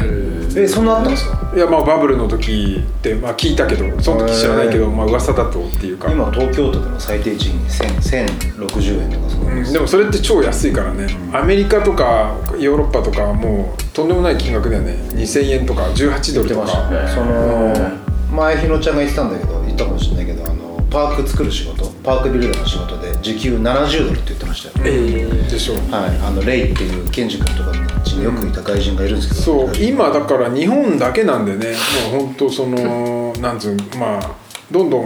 えそんなあったんですか？いやまあバブルの時ってまあ聞いたけどその時知らないけどまあ噂だとっていうか。今東京都での最低賃金1000 1060円とかそうですうんでもそれって超安いからね。アメリカとかヨーロッパとかはもうとんでもない金額だよね。2000円とか18ドルとか。ね。その前日野ちゃんが言ってたんだけど言ったかもしれないけどあのパーク作る仕事パークビルドの仕事で時給70ドルって言ってましたよ、ええでしょはい。あのレイっていうケンジ君とかによくいた外人がいるんですけど、そう今だから日本だけなんでねもう本当そのなんつうまあどんどん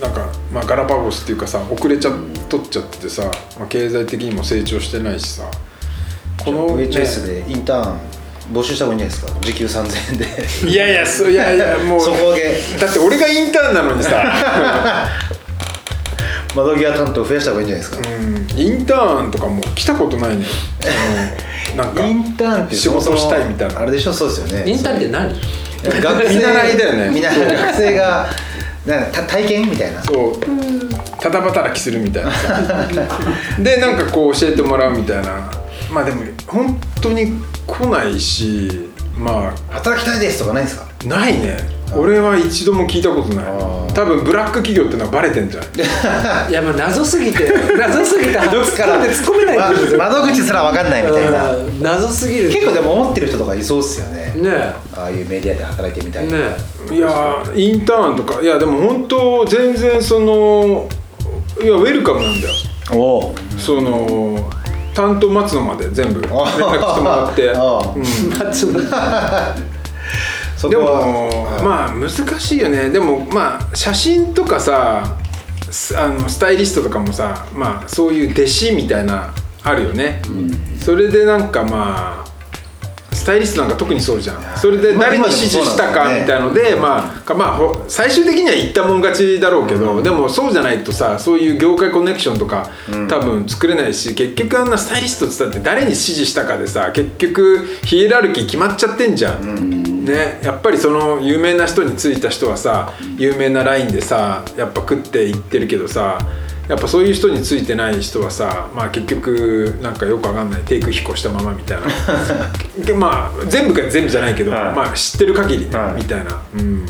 なんか、まあ、ガラパゴスっていうかさ遅れちゃっとっちゃっててさ、まあ、経済的にも成長してないしさこの、ね、VHS でインターン募集した方がいいんじゃないですか？時給3000円で。いやいやそういやいやもう だって俺がインターンなのにさ、窓際担当増やした方がいいんじゃないですか、うん、インターンとかもう来たことないね、うん、なんかインターンって仕事したいみたいな。あれでしょ？そうですよね。インターンって何？学生見習いだよね。みんな学生がなんかた体験みたいな。そう。ただ働きするみたいな。さ でなんかこう教えてもらうみたいな。まあでも本当に来ないしま働きたいですとかないですか？あないね俺は一度も聞いたことない。多分ブラック企業ってのはバレてんじゃんい？やもう謎すぎて謎すぎて どっからで突っ込めないんですよま窓口すら分かんないみたいな。うん謎すぎる。結構でも思ってる人とかいそうっすよね。ねああいうメディアで働いてみたいえな、ねいやーインターンとかいやでも本当全然そのいやウェルカムなんだよ。おおその担当待つのまで全部連絡してもらって、ああうん。え松村でそこは。もはいまあ難しいよね。でもまあ写真とかさすあのスタイリストとかもさまあそういう弟子みたいなあるよね、それでなんかまあスタイリストなんか特にそうじゃん。それで誰に指示したかみたいのでまあかまあほ最終的には言ったもん勝ちだろうけど、でもそうじゃないとさそういう業界コネクションとか多分作れないし結局あんなスタイリストって言ったって誰に指示したかでさ結局ヒエラルキー決まっちゃってんじゃん、ねやっぱりその有名な人についた人はさ有名なラインでさやっぱ食っていってるけどさやっぱそういう人についてない人はさまあ結局なんかよくわかんない低空飛行したままみたいな。で まあ全部が全部じゃないけど、はい。まあ知ってる限りね、はい。みたいな。うん。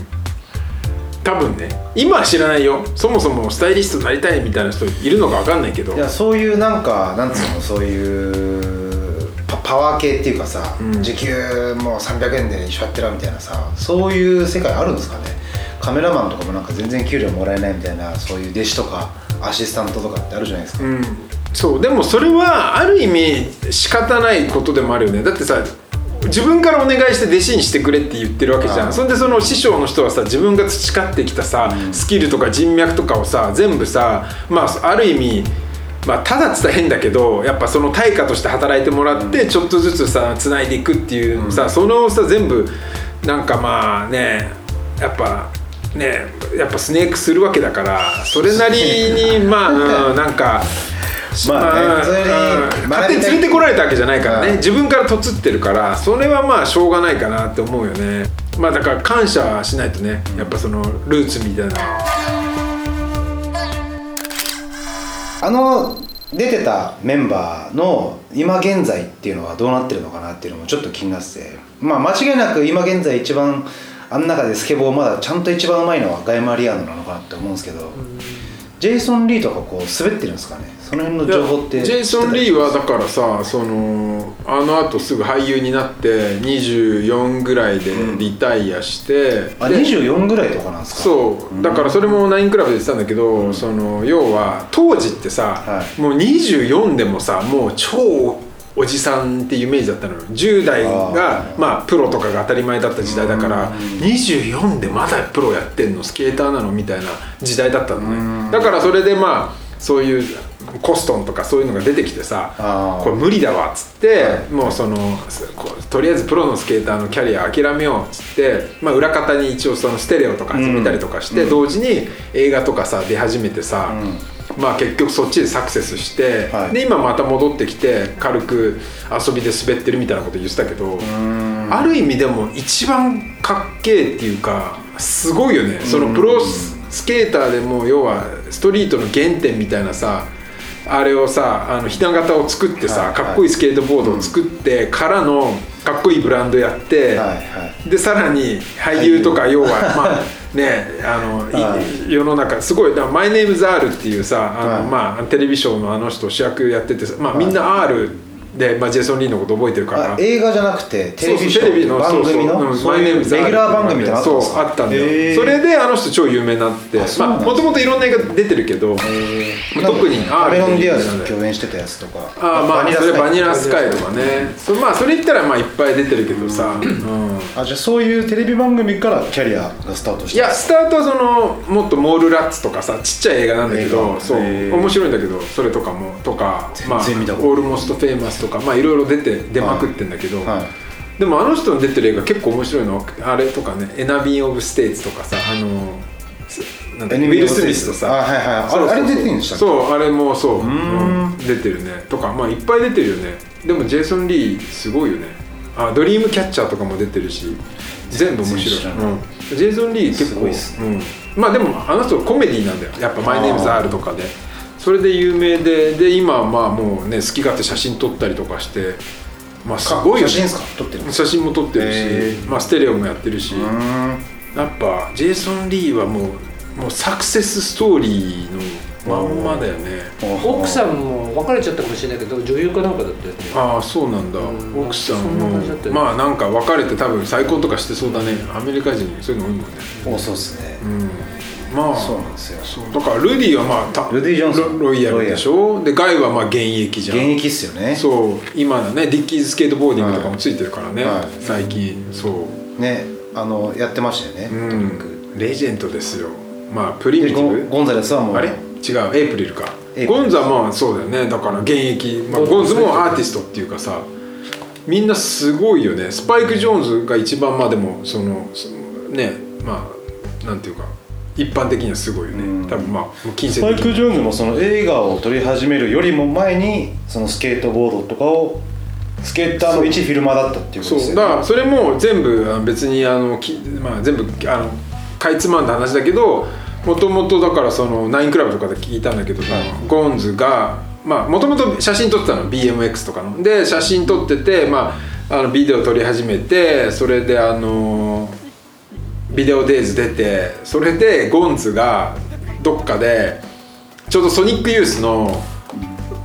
多分ね今は知らないよ。そもそもスタイリストになりたいみたいな人いるのかわかんないけど。いやそういうなんかなんつうのそういうパパワー系っていうかさ、うん。時給もう300円で一緒やってるみたいなさそういう世界あるんですかね。カメラマンとかもなんか全然給料もらえないみたいなそういう弟子とかアシスタントとかってあるじゃないですか、うん、そうでもそれはある意味仕方ないことでもあるよね。だってさ自分からお願いして弟子にしてくれって言ってるわけじゃん。それでその師匠の人はさ自分が培ってきたさ、スキルとか人脈とかをさ全部さまあある意味まあ、ただっつったら変だけどやっぱその対価として働いてもらってちょっとずつさつないでいくっていうさ、そのさ全部なんかまあねやっぱねやっぱスネークするわけだからそれなりにまあ、うん、なんか。まあねうん勝手に連れてこられたわけじゃないからね、うん。自分からとつってるからそれはまあしょうがないかなって思うよね。まあだから感謝しないとねやっぱそのルーツみたいなあの出てたメンバーの今現在っていうのはどうなってるのかなっていうのもちょっと気になってて。まあ間違いなく今現在一番あん中でスケボーまだちゃんと一番うまいのはガイマリアーノなのかなって思うんですけど、ジェイソン・リーとかこう滑ってるんですかねその辺の情報ってジェイソン・リーはだからさそのあのあとすぐ俳優になって24ぐらいでリタイアして、あで24ぐらいとかなんですか？そう。だからそれもナインクラブで言ってたんだけど、その要は当時ってさ、はい。もう24でもさもう超おじさんっていうイメージだったのよ。10代があまあプロとかが当たり前だった時代だから24でまだプロやってんのスケーターなのみたいな時代だったのね。だからそれでまあそういうコストンとかそういうのが出てきてさこれ無理だわっつって、はい。もうそのとりあえずプロのスケーターのキャリア諦めようっつって、まあ、裏方に一応そのステレオとか集めたりとかして、同時に映画とかさ出始めてさ、まあ結局そっちでサクセスして、はい。で今また戻ってきて軽く遊びで滑ってるみたいなこと言ってたけどある意味でも一番かっけえっていうかすごいよね。そのプロスケーターでもう要はストリートの原点みたいなさあれをさあのひな形を作ってさ、はいかっこいいスケートボードを作ってからのかっこいいブランドやって、でさらに俳優とか要はまあねあの、世の中すごいだから「マイネームズ R」っていうさあの、はい。まあ、テレビショーのあの人主役やっててさ、まあ、みんな R で、まあ、ジェイソン・リーのこと覚えてるから。あ映画じゃなくてテレビテレビのー番組そうそう。のうんそうレギュラー番組みたいなそうあったんだよ、へー。それであの人超有名になって。まあもともといろんな映画出てるけど、えー。特にアメロン・ディアあスと共演してたやつとか。ああまあそれバニラスカイとかかね。そまあそれ言ったらまあいっぱい出てるけどさ、うん。あじゃあそういうテレビ番組からキャリアがスタートしたいやスタートはそのもっと Mallrats とかさちっちゃい映画なんだけ映どそう面白いんだけどそれとかもとかまあ Almost Famous とかまあいろいろ出て出まくってんだけど、はいでもあの人の出てる映画結構面白いのあれとかね「 Enemy of States」とかさあのウィル・スミスとさあれ出てるんでしたっけそうあれもそうん。うん出てるね。とかまあいっぱい出てるよね。でもジェイソン・リーすごいよね。あドリームキャッチャーとかも出てるし全部面白い。うん、ジェイソン・リー結構すごいっすうん、まあでもあの人コメディなんだよ。やっぱ「マイ・ネームズ・アール」とかでそれで有名でで今はまあもうね好き勝手写真撮ったりとかしてまあすごいよね。写真ですか？撮ってる写真も撮ってるし、へまあ、ステレオもやってるし、やっぱジェイソン・リーはもうもうサクセスストーリーのまんまだよね。奥さんも別れちゃったかもしれないけど女優かなんかだったよね。ああそうなんだ、うん。奥さんそんな感じだったよね。まあなんか別れて多分再婚とかしてそうだね。アメリカ人そういうの多いもんね。おそうですね。うんまあそうなんですよ。そう。だからルディはまあたルディジョンソン。ロロイヤルでしょ？でガイはまあ現役じゃん。現役っすよね。そう。今だねディッキーズスケートボーディングとかもついてるからね、はい。最近そう。ねあのやってましたよね。うん。レジェンドですよ。まあプリミティブ？ゴンザレスはもう。あれ？違う。エイプリルか。ゴンザはまあそうだよね。だから現役、まあ、ゴンズもアーティストっていうかさみんなすごいよね。スパイク・ジョーンズが一番まあでもそのそねまあなんていうか一般的にはすごいよね。多分まあ金銭スパイク・ジョーンズもその映画を撮り始めるよりも前にそのスケートボードとかをスケーターの一フィルマーだったっていうことですよね。だからそれも全部別にあのき、まあ、全部あのかいつまんだ話だけどもともとだからそのナインクラブとかで聞いたんだけど、ゴンズがまあもともと写真撮ってたの。BMX とかの。で写真撮ってて、まあ、あのビデオ撮り始めてそれであの Video Days 出てそれでゴンズがどっかでちょうどソニックユースの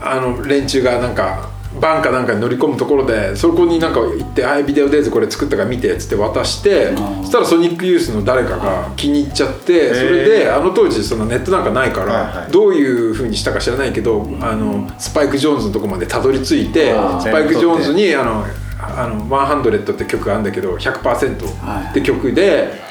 あの連中がなんかバンかなんかに乗り込むところでそこになんか行って「はい Video Days これ作ったから見て」っつって渡してそしたらソニックユースの誰かが気に入っちゃってそれであの当時そのネットなんかないかはいらはい。どういうふうにしたか知らないけどあのスパイク・ジョーンズのとこまでたどり着いてスパイク・ジョーンズにあの「あの100」って曲があるんだけど100%って曲で。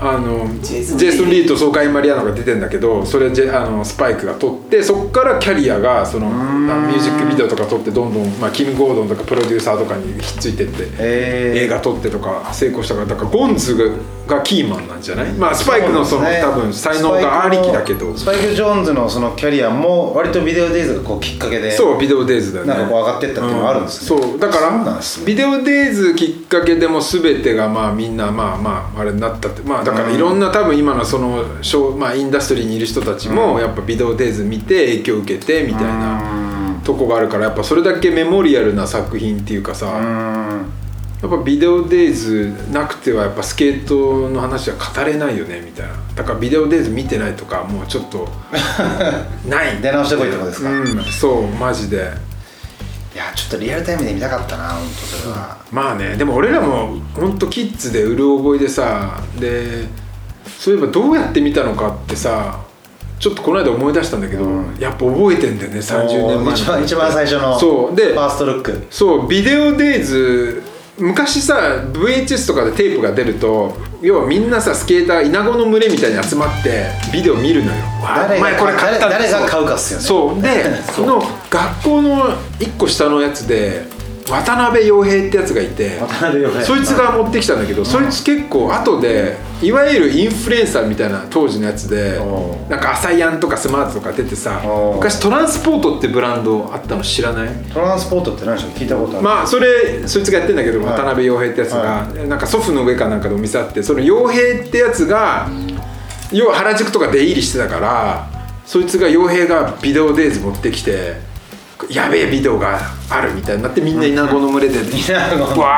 あのジェイソン・リーとソーカイ・マリアーノが出てんだけどそれジェあのスパイクが撮ってそこからキャリアがそのミュージックビデオとか撮ってどんどん、まあ、キム・ゴードンとかプロデューサーとかにひっついてって、へー。映画撮ってとか成功したからだからゴンズががキーマンなんじゃない、まあスパイクのその、ね。多分才能がありきだけど。スパイクジョーンズのそのキャリアも割とビデオデイズがこうきっかけでそうビデオデイズだよね。なんかこう上がってったっていうのがあるんですね。そうだからそうなんですね。ビデオデイズきっかけでも全てがまあみんなまあまああれになったってまあだからいろんな多分今のそのショー、まあ、インダストリーにいる人たちもやっぱビデオデイズ見て影響を受けてみたいなとこがあるからやっぱそれだけメモリアルな作品っていうかさやっぱビデオデイズなくてはやっぱスケートの話は語れないよねみたいな。だからビデオデイズ見てないとかもうちょっと ない。出直してこいってことですか。うん。そうマジで。いやちょっとリアルタイムで見たかったな本当それは、まあねでも俺らも本当キッズでうる覚えでさでそういえばどうやって見たのかってさちょっとこの間思い出したんだけど、やっぱ覚えてんだよね30年前の。一番一番最初のそうでファーストルック。そうビデオデイズ昔さ VHS とかでテープが出ると要はみんなさスケーターイナゴの群れみたいに集まってビデオ見るのよ。わ誰が前これ買誰が買うかっすよね。そうで その学校の1個下のやつで渡辺陽平ってやつがいてそいつが持ってきたんだけどそいつ結構後でいわゆるインフルエンサーみたいな当時のやつでなんかアサイアンとかスマートとか出てさ昔トランスポートってブランドあったの知らない？トランスポートって何でしょう？聞いたことある。まあそれそいつがやってんだけど、はい。渡辺陽平ってやつが、はなんか祖父の上かなんかでお店あってその陽平ってやつが要は原宿とか出入りしてたからそいつが陽平がビデオデイズ持ってきてやべえビデオがあるみたいになってみんなイナゴの群れでわ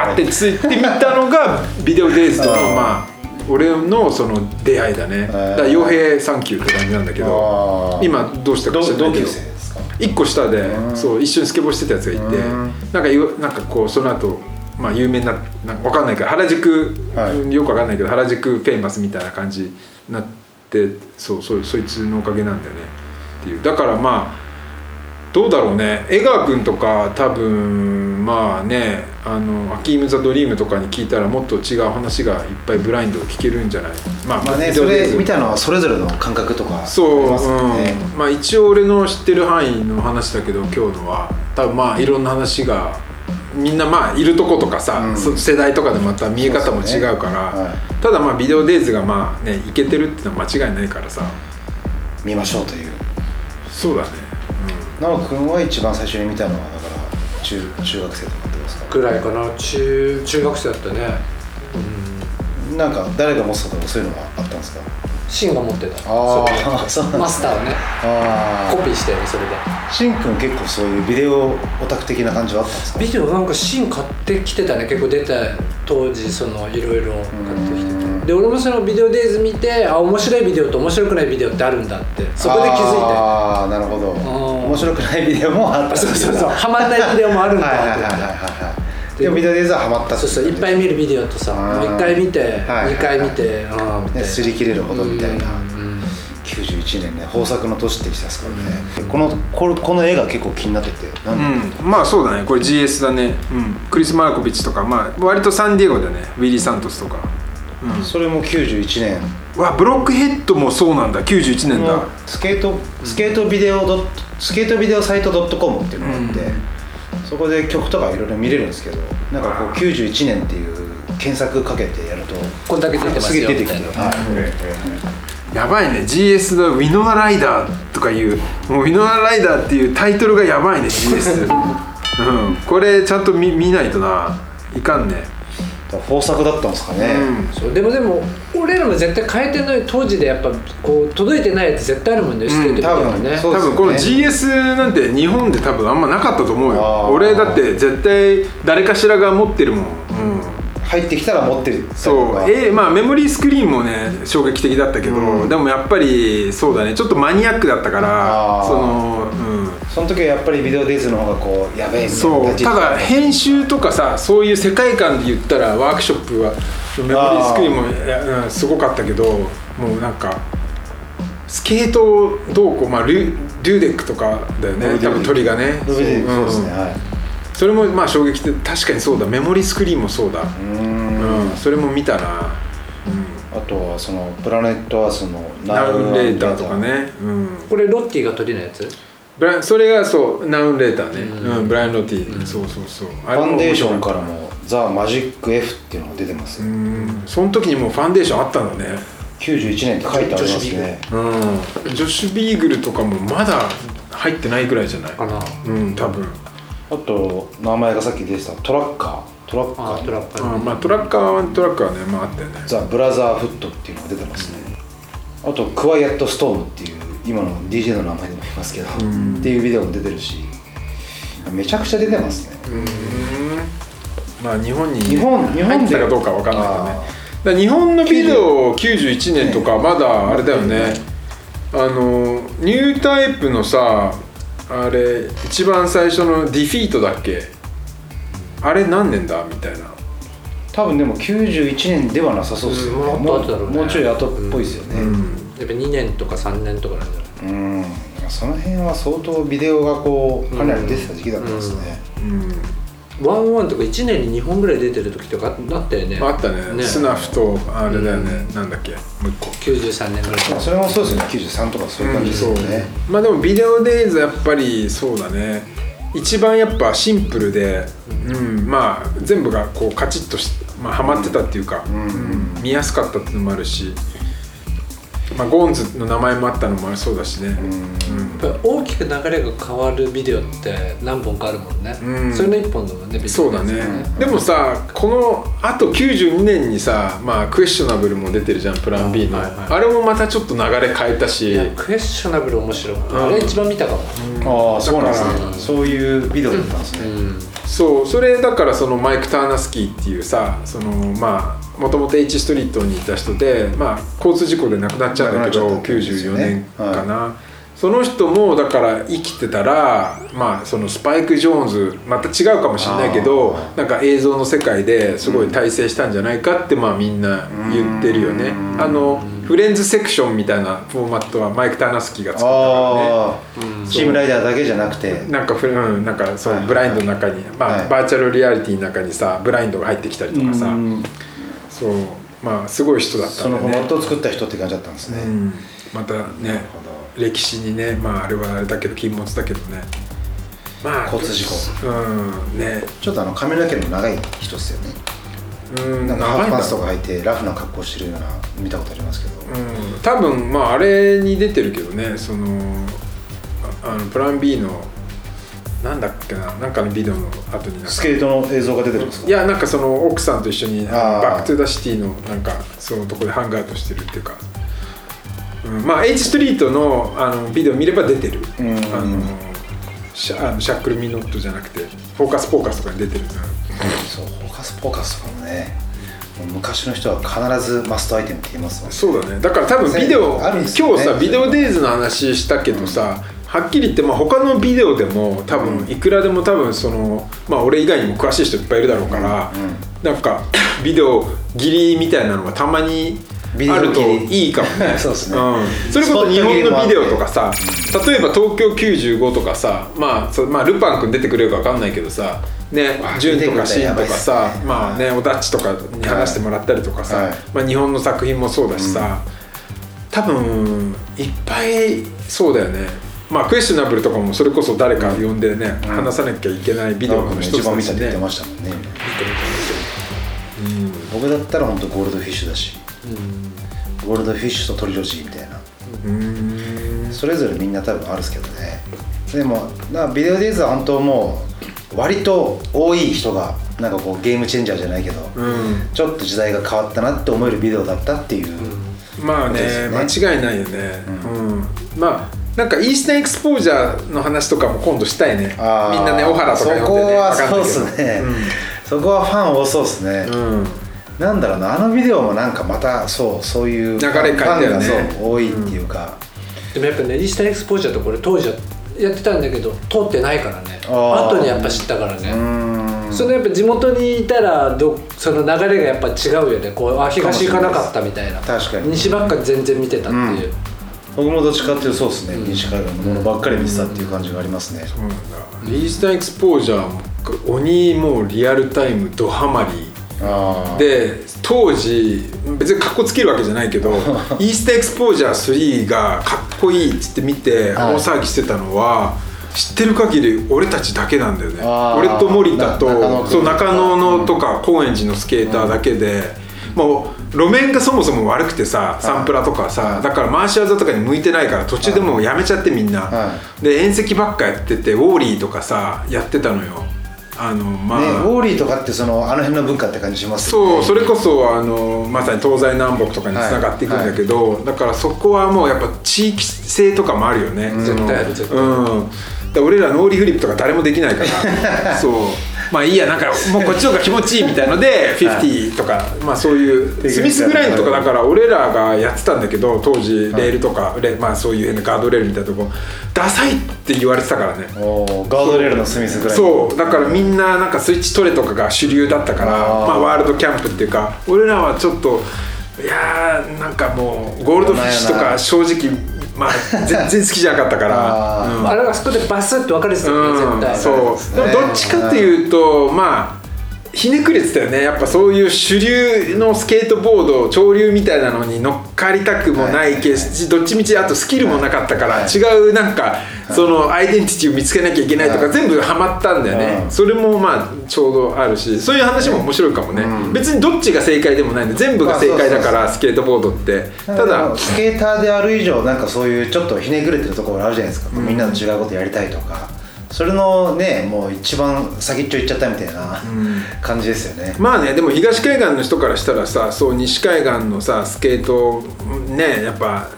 ーってついてみたのがビデオデイズとの まあ俺のその出会いだね。だから陽平サンキューって感じなんだけど今どうしたか同知らないけど。同級生ですか？一個下でそう一緒にスケボーしてたやつがいてうん。なんかよなんかこうその後まあ有名ななんかわかんないけど原宿、はい。よくわかんないけど原宿フェイマスみたいな感じになってそうそうそいつのおかげなんだよねっていう。だからまあどうだろうね。江川君とか多分まあねあの「アキーム・ザ・ドリーム」とかに聞いたらもっと違う話がいっぱいブラインド聞けるんじゃない？ままあねそれ見たのはそれぞれの感覚とかそう、ね。うん、まあ一応俺の知ってる範囲の話だけど今日のは。多分まあいろんな話がみんなまあいるとことかさ、うん。そ世代とかでまた見え方も違うから。ね。はただまあビデオデイズがまあねいけてるってのは間違いないからさ。見ましょうという。そうだね、奈く君は一番最初に見たのはだから中中学生とかってすか？ぐらいかな。中中学生だったね。なんか誰が持ってたとかそういうのがあったんですか？シンが持ってた。あーそう。マスターをね。あコピーしてるそれで。あしんくん結構そういうビデオオタク的な感じはあったんですか？ビデオなんかシン買ってきてたね。結構出た当時そのいろいろ買ってきてで俺もそのビデオデイズ見てあ面白いビデオと面白くないビデオってあるんだって。そこで気づいて。ああなるほど。ん。面白くないビデオもあった。そうそうそう。ハマんないビデオもあるんだはいはいはいってはいはいでもビデオデイズはハマったそうそう。いっぱい見るビデオとさもう1回見てはい2回見てああみたいねな擦り切れるほどみたいな。うん。91年ね豊作の年って言ってたんですからね。このこれこの絵が結構気になってて。うん。まあそうだね。これ GS だね、うん、クリス・マーコビッチとかまあ割とサンディエゴだね。ウィリー・サントスとかそれも91年。うわブロックヘッドもそうなんだ。91年だ、スケートスケートビデオドットスケートビデオサイト .com っていうのがあって、そこで曲とかいろいろ見れるんですけどなんかこう91年っていう検索かけてやるとこんだけ出てますよ。すげえ出てきてはい。やばいね。GS の「ウィノアライダー」とかいうもう「ウィノアライダー」っていうタイトルがやばいね GS、うん、これちゃんと見見ないとな。いかんね豊作だったんですかね、そうでもでも俺らも絶対変えてない当時でやっぱこう届いてないやつ絶対あるもんねスケートビデオはね。多分この GS なんて日本で多分あんまなかったと思うあよー。俺だって絶対誰かしらが持ってるもん、入ってきたら持ってるそう。えーまあメモリースクリーンもね衝撃的だったけど、うん。でもやっぱりそうだね。ちょっとマニアックだったからそのうん。その時はやっぱりビデオデイズの方がこうやべえみたいなそう。ただ編集とかさそういう世界観で言ったらワークショップはメモリースクリーンもすごかったけどもうなんかスケートどうこう、まあ、ルルーデックとかだよね。多分鳥がね。そうそうですね、うんはいそれもまあ衝撃で確かにそうだ。メモリースクリーンもそうだ。うーん。うん。それも見たな。あとはそのプラネットアースのナウンレーターとかね。うん。これロッティが鳥のやつ？ブラそれがそうナウンレーターね。うん。ブライアン・ロティ。そうそうそう。ファンデーションかからもザ・マジック F っていうのが出てます、うん。その時にもうファンデーションあったんだね91年って書いてありますね。うん。ジョシュ・ビーグルとかもまだ入ってないぐらいじゃない？かなうん多分あと名前がさっき出てたトラッカー。トラッカあートラッカーあまあトラッカーはトラッカーはねまああったよね。ザ・ブラザーフットっていうのが出てますね、あとクワイエット・ストームっていう今の DJ の名前でも言いますけど、っていうビデオも出てるしめちゃくちゃ出てますね。まあ日本に日本日本で。入ってたかどうかわかんないけどね。日本のビデオ91年とかまだあれだよね。あのニュータイプのさあれ一番最初のディフィートだっけ？あれ何年だみたいな。多分でも91年ではなさそうですよね、うんもっと後だろうね。もうちょい後っぽいですよね。やっぱ2年とか3年とかなんじゃない？うん、その辺は相当ビデオがこうかなり出てた時期だったんですね、ワンワンとか1年に2本ぐらい出てる時とかあったよね。あったね。スナフとあれだよね、なんだっけ？もう一個93年ぐらい。まあそれもそうですよね。93とかそういう感じですよね、まあでもビデオデイズやっぱりそうだね。一番やっぱシンプルで、うん。まあ全部がこうカチッとし、まあ、はまってたっていうか、うん。見やすかったっていうのもあるし、まあ、ゴーンズの名前もあったのもそうだしね、やっぱ大きく流れが変わるビデオって何本かあるもんね、うん。それの1本だもんねビデオそうだね、でもさこのあと92年にさ、まあ、クエスチョナブルも出てるじゃんプラン B の、はいはいあれもまたちょっと流れ変えたし。いやクエスチョナブル面白い。あれ一番見たかも、ああそうなんですだねそういうビデオだったんですね、そうそれだからそのマイク・ターナスキーっていうさそのまあもともと H ストリートにいた人で、まあ、交通事故で亡くなっちゃうんだけど、亡くなっちゃったんですよ94ね年かな、その人もだから生きてたら、まあ、そのスパイク・ジョーンズまた違うかもしれないけどあなんか映像の世界ですごい大成したんじゃないかって、まあ、みんな言ってるよね。あのフレンズセクションみたいなフォーマットはマイク・ターナスキーが作ったかチームライダーだけじゃなくて。なんかふ、うん、なんかそはい。のブラインドの中に、まあ、はい。バーチャルリアリティの中にさブラインドが入ってきたりとかさ、うんそう。まあすごい人だったんでね。そのフォーマットを作った人って感じだったんですね、うん、またね歴史にねまああれはあれだけど禁物だけどね。まあ交通事故。うん。ね。ちょっとあの髪の毛の長い人ですよねうん。なんかハーフパンツとか履いてラフな格好してるような見たことありますけど、うん、多分まああれに出てるけどねそのああのプラン B のなんだっけななんかのビデオの後になんか。スケートの映像が出てるんですか？いやなんかその奥さんと一緒にバック・トゥ・ザ・シティのなんかそのとこでハングアウトしてるっていうか、うん、まあ H ストリートのあのビデオ見れば出てる、うん。あのシャックル・ミノットじゃなくてフォーカス・フォーカスとかに出てる、そうフォーカスフォーカスとかもね昔の人は必ずマストアイテムって言いますもんそうだね。だから多分ビデオ、ね。今日さビデオデイズの話したけどさ、はっきり言って、まあ、他のビデオでも多分いくらでも多分そのまあ俺以外にも詳しい人いっぱいいるだろうから、うんうん。なんか ビデオ切りみたいなのがたまにあるといいかもね。そうですね。ん、それこそ日本のビデオとかさ例えば東京95とかさまあそまあルパン君出てくれるか分かんないけどさねわあジュンとかシンとかさ、まあねおダッチとかに話してもらったりとかさ、はい。まあ、日本の作品もそうだしさ、多分いっぱいそうだよね。まあクエスチョナブルとかもそれこそ誰か呼んでね、話さなきゃいけないビデオの一一つだしね。番見たって言ってましたもんね。僕だったら本当ゴールドフィッシュだし、ゴールドフィッシュとトリロジーみたいな。それぞれみんな多分あるんですけどね。でもなビデオデイズは本当もう割と多い人がなんかこうゲームチェンジャーじゃないけど、うん。ちょっと時代が変わったなって思えるビデオだったっていう、まあねね間違いないよね、うん。まあなんかイースタンエクスポージャーの話とかも今度したいね。みんなね小原とか呼んでね。そこはそうないけど。ですね、そこはファン多そうですね、うん。なんだろうなあのビデオもなんかまたそうそういう流れ変えたよね。ファンがそう多いっていうか、でもやっぱねイースタンエクスポージャーとこれ当時はやってたんだけど通ってないからね。あー。後にやっぱ知ったからね、うーん。そのやっぱ地元にいたらどその流れがやっぱ違うよね。こうあ東行かなかったみたいな。確かに。西ばっかり全然見てたっていう、僕もどっちかっていうとそうですね、西海岸のものばっかり見てたっていう感じがありますね、そうなんだ。イースタンエクスポージャーも鬼もうリアルタイムドハマりで当時別にかっこつけるわけじゃないけど イースターエクスポージャー3がかっこいいっつって見てはい。大騒ぎしてたのは知ってる限り俺たちだけなんだよね。俺と森田とそう中野のとか高円寺のスケーターだけで、もう路面がそもそも悪くてさサンプラとかさだから回し技とかに向いてないから途中でもうやめちゃってみんな、はで縁石ばっかやっててウォーリーとかさやってたのよあのまあ、ね、ウォーリーとかってそのあの辺の文化って感じしますよね。そうそれこそあのまさに東西南北とかにつながっていくんだけど、だからそこはもうやっぱ地域性とかもあるよね、その絶対ある絶対ある。うん、で俺らノーリーフリップとか誰もできないから。そうまあいいやなんかもうこっちの方が気持ちいいみたいので50とか、まあそういうスミスグラインドとかだから俺らがやってたんだけど当時レールとか、レまあそういう変なガードレールみたいなとこダサいって言われてたからね。ガードレールのスミスぐらいそう。だからみんななんかスイッチトレとかが主流だったからまあ、ワールドキャンプっていうか俺らはちょっといやーなんかもうゴールドフィッシュとか正直まあ 全然好きじゃなかったから。あー。うん。あれがそこでバスって分かれてたよねうん、絶対。そう。でもどっちかっていうとまあひねくれてたよね。やっぱそういう主流のスケートボード潮流みたいなのに乗っかりたくもないけし、どっちみちあとスキルもなかったから、はい。違うなんかそのアイデンティティを見つけなきゃいけないとか、はい全部ハマったんだよね、うん。それもまあちょうどあるしそういう話も面白いかもね、別にどっちが正解でもないんで全部が正解だから、スケートボードって。たただだスケーターである以上なんかそういうちょっとひねくれてるところあるじゃないですか、みんなと違うことやりたいとかそれのねもう一番先っちょ行っちゃったみたいな感じですよね、まあねでも東海岸の人からしたらさそう西海岸のさスケートをねやっぱ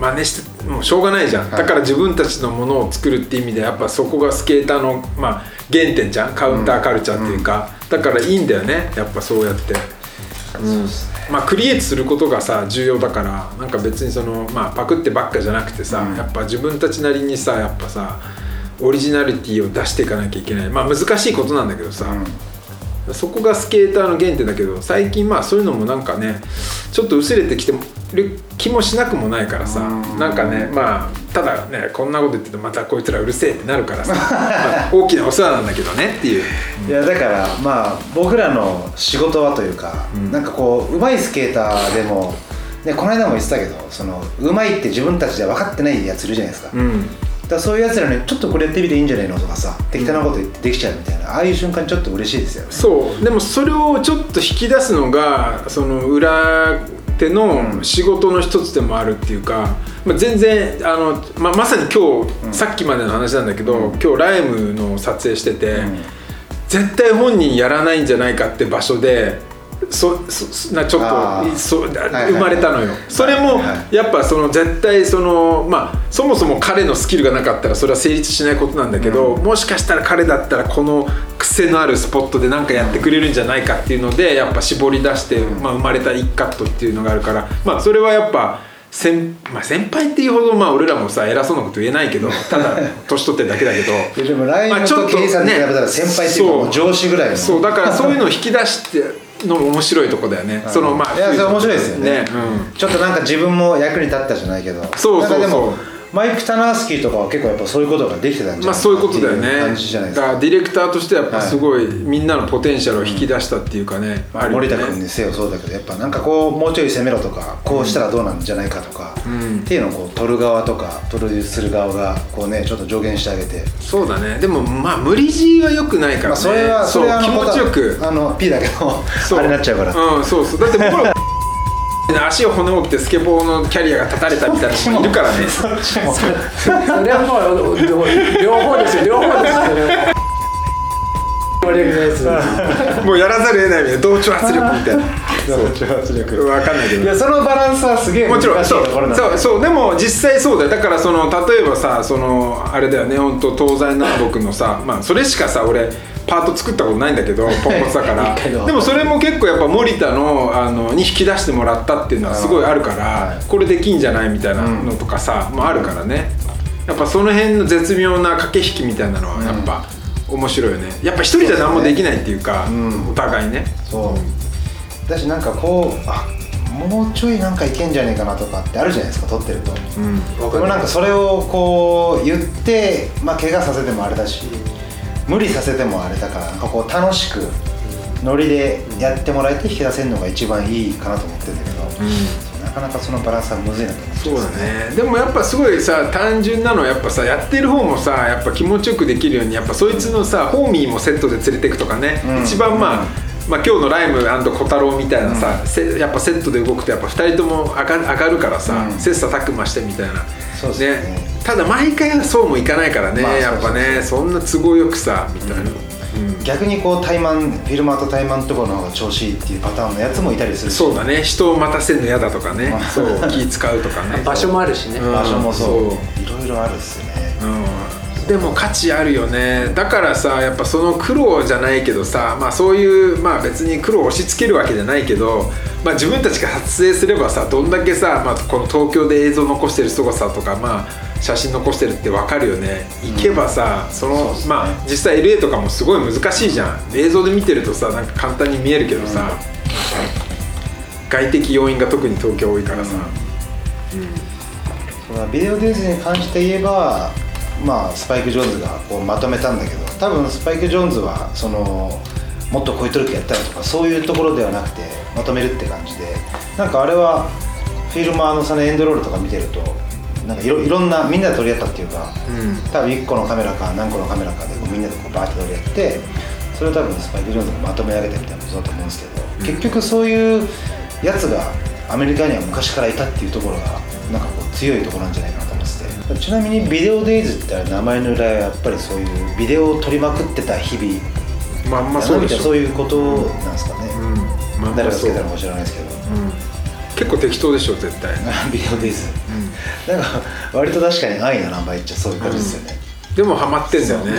真似してもうしょうがないじゃん、だから自分たちのものを作るっていう意味でやっぱそこがスケーターの、まあ、原点じゃん。カウンターカルチャーっていうか、だからいいんだよね。やっぱそうやって。まあ、クリエイトすることがさ重要だからなんか別にその、まあ、パクってばっかじゃなくてさ、やっぱ自分たちなりにさやっぱさオリジナリティを出していかなきゃいけない。まあ難しいことなんだけどさ、そこがスケーターの原点だけど最近まあそういうのもなんかねちょっと薄れてきてる気もしなくもないからさ、なんかねまあただねこんなこと言っててまたこいつらうるせえってなるからさ、まあ大きなお世話なんだけどねっていう。いやだからまあ僕らの仕事はというか、なんかこう上手いスケーターでも、ね、この間も言ってたけどその上手いって自分たちでは分かってないやついるじゃないですか,、うんだそういうやつらにちょっとこれやってみていいんじゃないのとかさ適当なこと言ってできちゃうみたいなああいう瞬間ちょっと嬉しいですよね。そう。でもそれをちょっと引き出すのがその裏手の仕事の一つでもあるっていうか、まあ、全然あの、ままさに今日、さっきまでの話なんだけど、今日ライムの撮影してて、絶対本人やらないんじゃないかって場所でそそなちょっとそ生まれたのよ、それもはやっぱその絶対そのまあそもそも彼のスキルがなかったらそれは成立しないことなんだけど、もしかしたら彼だったらこの癖のあるスポットで何かやってくれるんじゃないかっていうのでやっぱ絞り出して、まあ、生まれた一カットっていうのがあるからまあそれはやっぱ先,、まあ、先輩っていうほどまあ俺らもさ偉そうなこと言えないけどただ 年取ってるだけだけど。でもライまあムとケイさんに比べたら先輩っていうかもう上司ぐらいの。そうだからそういうのを引き出してのも面白いとこだよね、そのまあいやそれ面白いですよね。うん。ちょっとなんか自分も役に立ったじゃないけど。そうそうそうマイク・タナースキーとかは結構やっぱそういうことができてたんじゃないまあそういうことだよね。感じじゃないですか。だからディレクターとしてはやっぱすごい、みんなのポテンシャルを引き出したっていうかね、森田君にせよそうだけどやっぱなんかこうもうちょい攻めろとかこうしたらどうなんじゃないかとか、っていうのをこう撮る側とかプロデュースする側がこうねちょっと助言してあげて、そうだね。でもまあ無理強いは良くないからね、まあ、それはそれは気持ちよく。あの P だけど あれになっちゃうから、うんそうそう。だって僕ら足を骨折ってスケボーのキャリアが断たれたみたいな人もいるからね。それはもう両方ですよ。両方ですよ。もうやらざるを得ないみたいな同調圧力みたいな分かんないけどいやそのバランスはすげえ難しいもちろんそうところなんだそうそうでも実際そうだよ。だからその例えばさそのあれだよね本当東西南北のさまあそれしかさ俺パート作ったことないんだけど ポンコツだから。でもそれも結構やっぱ森田のあのに引き出してもらったっていうのはすごいあるからこれできんじゃないみたいなのとかさ、もあるからね。やっぱその辺の絶妙な駆け引きみたいなのはやっぱ面白いよね。やっぱ一人じゃ何もできないっていうかお互いね。そうだしなんかこうあもうちょいなんかいけんじゃねえかなとかってあるじゃないですか撮ってると、でもなんかそれをこう言ってまあ怪我させてもあれだし無理させてもあれだからなんかこう楽しくノリでやってもらえて引き出せるのが一番いいかなと思ってるんだけど、なかなかそのバランスはむずいなと思ってそうだね。でもやっぱすごいさ単純なのはやっぱさやってる方もさやっぱ気持ちよくできるようにやっぱそいつのさホーミーもセットで連れてくとかね、うん。一番まあ、まあ、今日のライム小太郎みたいなさ、せやっぱセットで動くとやっぱ2人とも上が上がるからさ、うん。切磋琢磨してみたいな。そうですね。ただ毎回はそうもいかないからね、まあやっぱね。そんな都合よくさみたいな、うん。逆にこうタイマンフィルマーとタイマンのところの方が調子いいっていうパターンのやつもいたりするし。そうだね。人を待たせるの嫌だとかね。まあ。そう。気使うとかね。場所もあるしね、うん。場所もそう。いろいろあるっすよね。うんでも価値あるよね。だからさやっぱその苦労じゃないけどさまあそういうまあ別に苦労を押し付けるわけじゃないけど、まあ、自分たちが撮影すればさどんだけさ、まあ、この東京で映像残してる凄さとかまあ写真残してるって分かるよね。行けばさ、そのまあ実際 LA とかもすごい難しいじゃん。映像で見てるとさなんか簡単に見えるけどさ、外的要因が特に東京多いからさ、まあビデオデイズに関して言えばまあスパイク・ジョーンズがこうまとめたんだけど多分スパイク・ジョーンズはそのもっとこういうトリックやったらとかそういうところではなくてまとめるって感じでなんかあれはフィルマーのそのエンドロールとか見てるとなんかいろいろんなみんなで撮り合ったっていうか、多分1個のカメラか何個のカメラかでこうみんなでこうバーって撮り合ってそれを多分スパイク・ジョーンズがまとめ上げたみたいなことだと思うんですけど、結局そういうやつがアメリカには昔からいたっていうところがなんかこう強いところなんじゃないかなちなみにビデオデイズってあれ名前の由来はやっぱりそういうビデオを撮りまくってた日々。まあまあそうでしょそういうことなんですかね、うん。まあま誰あそう。がつけたのか知らないですけど、結構適当でしょ絶対。ビデオデイズ、なんか割と確かに愛な名前っちゃそういう感じですよね、でもハマってんだよね。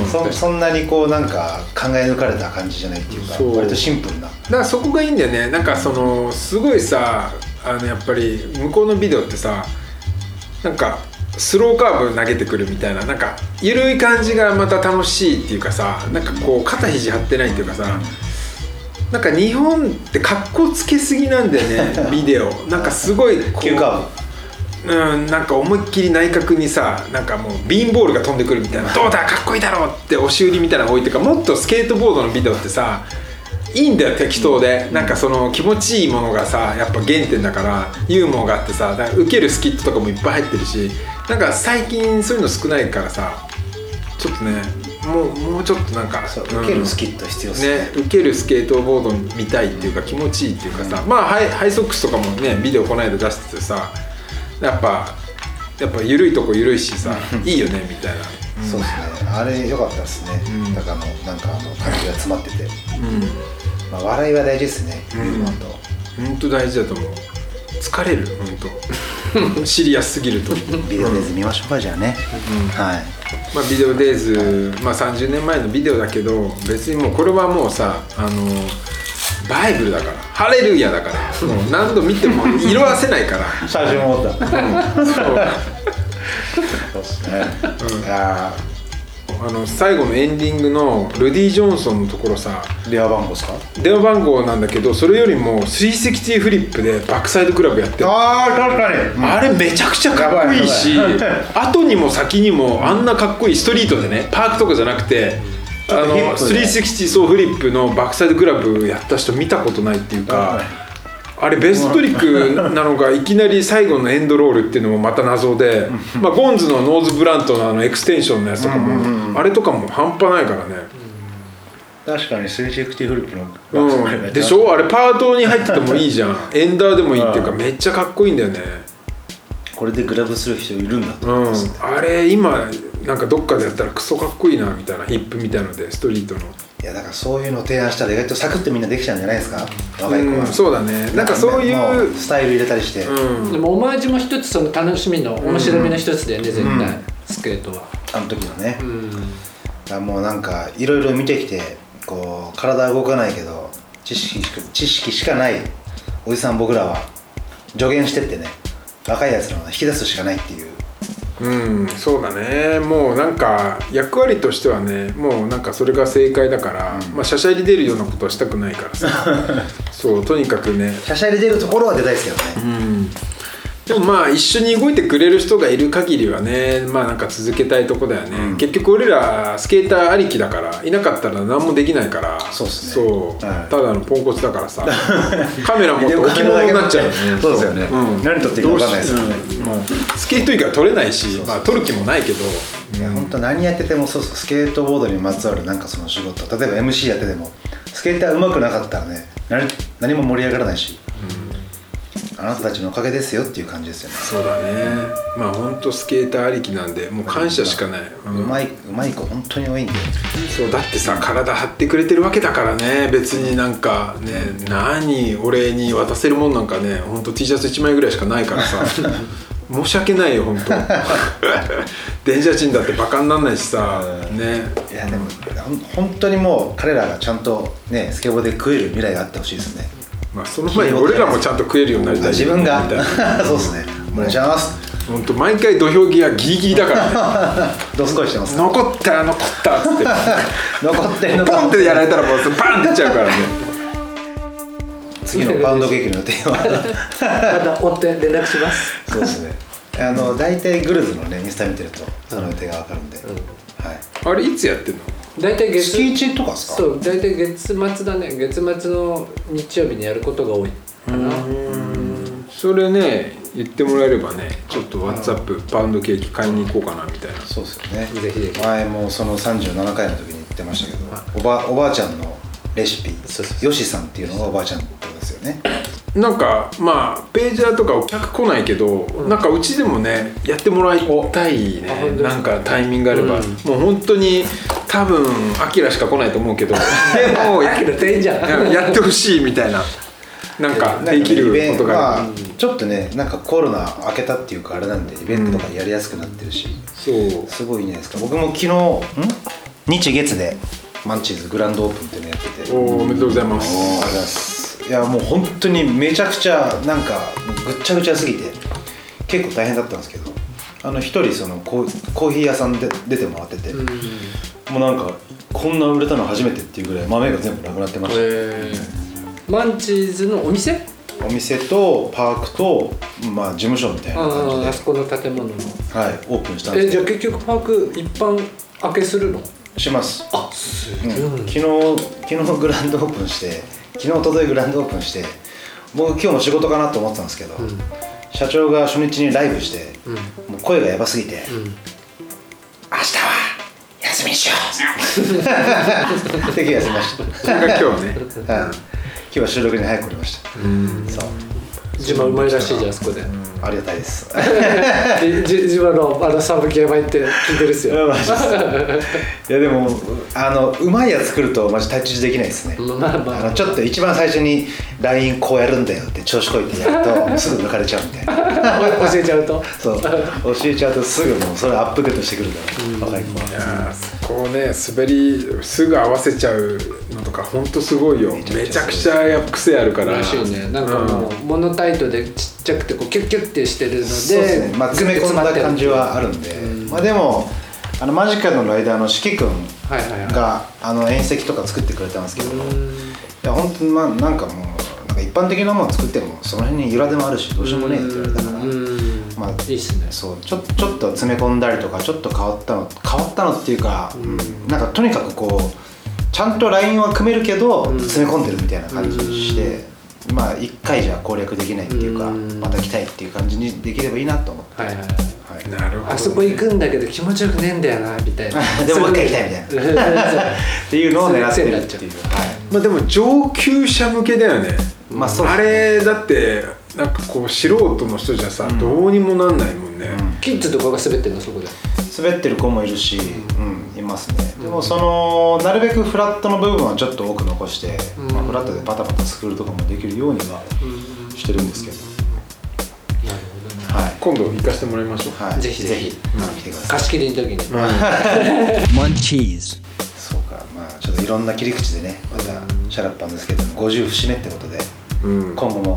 う。ん。そそんなにこうなんか考え抜かれた感じじゃないっていうか割とシンプルな。だからそこがいいんだよね。なんかそのすごいさあのやっぱり向こうのビデオってさなんかスローカーブ投げてくるみたいななんか緩い感じがまた楽しいっていうかさなんかこう肩肘張ってないっていうかさなんか日本って格好つけすぎなんだよね ビデオなんかすごいこううん、なんか思いっきり内角にさなんかもうビーンボールが飛んでくるみたいな「どうだかっこいいだろ!」って押し売りみたいなのが置いてかもっとスケートボードのビデオってさいいんだよ適当で、なんかその気持ちいいものがさやっぱ原点だからユーモアがあってさだから受けるスキットとかもいっぱい入ってるしなんか最近そういうの少ないからさちょっとねもうもうちょっとなんか受けるスキット必要ですね。ね、受けるスケートボード見たいっていうか気持ちいいっていうかさ、まあハイハイソックスとかもねビデオこの間出しててさやっぱやっぱ緩いとこ緩いしさ いいよねみたいな、そうですね。あれ良かったですね、だからあのなんかあの感じが詰まってて、まあ、笑いは大事ですね。ユーモアと、本当大事だと思う。疲れる本当。シリアスすぎると。ビデオデイズ見ましょうかじゃあね、はい。まあビデオデイズ、まあ、30年前のビデオだけど別にもうこれはもうさあのバイブルだから。ハレルヤだから。もう何度見ても色あせないから。最初も思った。そうそうですね、いやあの最後のエンディングのルディ・ジョンソンのところさ。ー電話番号ですか？電話番号なんだけどそれよりも360フリップでバックサイドクラブやってる。ああ確かに、あれめちゃくちゃかっこいいし後にも先にもあんなかっこいいストリートでねパークとかじゃなくてあのょっとヒップで360そうフリップのバックサイドクラブやった人見たことないっていうかあれベストトリックなのがいきなり最後のエンドロールっていうのもまた謎で、まあ、ゴンズのノーズブラントのあのエクステンションのやつとかもあれとかも半端ないからね。確かに360フリップのバックサイドうん、でしょ？あれパートに入っててもいいじゃん。エンダーでもいいっていうかめっちゃかっこいいんだよね。これでグラブする人いるんだとうん思います、あれ今なんかどっかでやったらクソかっこいいなみたいなヒップみたいのでストリートのいやだからそういうのを提案したら意外とサクッとみんなできちゃうんじゃないですか？若い子は、うんそうだね。なんかそういうもスタイル入れたりして、うん。でもオマージュも一つその楽しみの面白みの一つだよね、絶対、スケートは。あの時のね、うん。もうなんかいろいろ見てきてこう体は動かないけど知識しか知識しかないおじさん僕らは助言してってね。若いやつらを引き出すしかないっていううんそうだね。もうなんか役割としてはねもうなんかそれが正解だから、まあしゃしゃり出るようなことはしたくないからさ。そうとにかくね。しゃしゃり出るところは出たいですけどね、うんでもまあ一緒に動いてくれる人がいる限りはねまあなんか続けたいとこだよね、結局俺らスケーターありきだからいなかったら何もできないから。そうね。そう。はい。ただのポンコツだからさ。カメラ持って置物になっちゃうよね。そうですよね、うん。何撮っていいか分かんないですよね、もうスケート以外は撮れないしまあ撮る気もないけど。いや本当何やっててもそうそうスケートボードにまつわるなんかその仕事。例えば MC やっててもスケーター上手くなかったらね何何も盛り上がらないし、あなたたちのおかげですよっていう感じですよね。そうだね。まあ本当スケーターありきなんでもう感謝しかない、うまいうまい子本当に多いんで。そうだってさ体張ってくれてるわけだからね。別になんかね何俺に渡せるもんなんかねほんと T シャツ1枚ぐらいしかないからさ。申し訳ないよ本当。電車賃だってバカになんないしさ。ね。いやでもほん本当にもう彼らがちゃんとねスケボーで食える未来があってほしいですねまあその前に俺らもちゃんと食えるようになりたい。自分が。みたいな。そうですね。お願いします。本当毎回土俵際ギリギリだから。ね どすこいしてます。残った残ったっつって。残ってるのポンってやられたらもうバンっていっちゃうからね。次のパウンドケーキの予定は。また追って連絡します。そうですね。あの大体グルーズのねインスタ見てるとその予定がわかるんで、はいあれいつやってんの？大体月月一とかですか？そう大体月末だね。月末の日曜日にやることが多いかな。それね言ってもらえればねちょっと WhatsApp パウンドケーキ買いに行こうかなみたいな。そうですよね。ぜひぜひ。前もその37回の時に言ってましたけどおばおばあちゃんのレシピそうそうよしさんっていうのがおばあちゃんってですよね。なんかまあページャーとかお客来ないけど、なんかうちでもねやってもらいたいね。なんかタイミングがあれば、うん。もう本当に多分アキラしか来ないと思うけど。でもややってほしいみたいな。なんかできることがまあちょっとねなんかコロナ明けたっていうかあれなんでイベントとかやりやすくなってるし、そう。すごいいいんじゃないですか。僕も昨日ん？日月でマンチーズグランドオープンっていうのやってて。おおめでとうございます。ありがとうございます。いやもう本当にめちゃくちゃなんかぐっちゃぐちゃすぎて結構大変だったんですけどあの一人そのコーコーヒー屋さんで出てもらってて、もうなんかこんな売れたの初めてっていうぐらい豆が全部なくなってました、えー。マンチーズのお店？お店とパークと、まあ、事務所みたいな感じで。あああそこの建物の。はい、オープンしたんですえじゃあ結局パーク一般開けするの？します、あすうん。昨日昨日グランドオープンして昨日おとといグランドオープンして僕今日も仕事かなと思ってたんですけど、社長が初日にライブして、もう声がやばすぎて、明日は休みにしよう。って気がしました。それが今日ね。はい今日は収録に早く来れました。そう自慢うまいらしいじゃんあそこで。ありがたいです。でじ自分のあのサブキやばいって聞いてるっすよ。いやでもあのうまいやつ作るとマジ太刀打ちできないですね、まあまあ。あのちょっと一番最初に LINE こうやるんだよって調子こいてやるとすぐ抜かれちゃうみたいな 教えちゃうと。そう。教えちゃうとすぐもうそれアップデートしてくるから。若い子いはやーそこをね滑りすぐ合わせちゃうのとかほんとすごいよ。めちゃくちゃや癖あるから。らしいね。なんかもう、モノタイトでちっちゃくてこうキュッキュッてしてるのでそうですね、まあ、詰め込んだ感じはあるんで、まあ、でもあのマジカルのライダーの四季君はいはいはい。があの遠石とか作ってくれたんですけど。いや本当にまあなんかもうか一般的なもの作ってもその辺に由来でもあるしどうしようもねえって言われたから。うん。まあいいっすね。そうちょちょっと詰め込んだりとかちょっと変わったの変わったのっていうか、うん。なんかとにかくこうちゃんとラインは組めるけど、詰め込んでるみたいな感じにして、まあ一回じゃ攻略できないっていうか、うん。また来たいっていう感じにできればいいなと思って、はいはいはい。はい。なるほどね、あそこ行くんだけど気持ちよくねえんだよなみたいな。でももう一回行きたいみたいな。っていうのを狙ってるっていう、はい、まあでも上級者向けだよね、まあそあれだってなんかこう素人の人じゃさ、どうにもなんないもんね、キッズとかが滑ってんの？そこで。滑ってる子もいるし、うん、いますね。でもそのなるべくフラットの部分はちょっと多く残して、まあ、フラットでパタパタ作るとかもできるようにはしてるんですけど、はい。今度行かせてもらいましょう、はい、ぜひぜひ。来てください貸し切りの時に. そうか。まあちょっといろんな切り口でねまたシャラッパンですけど50節目ってことで、うん今後も。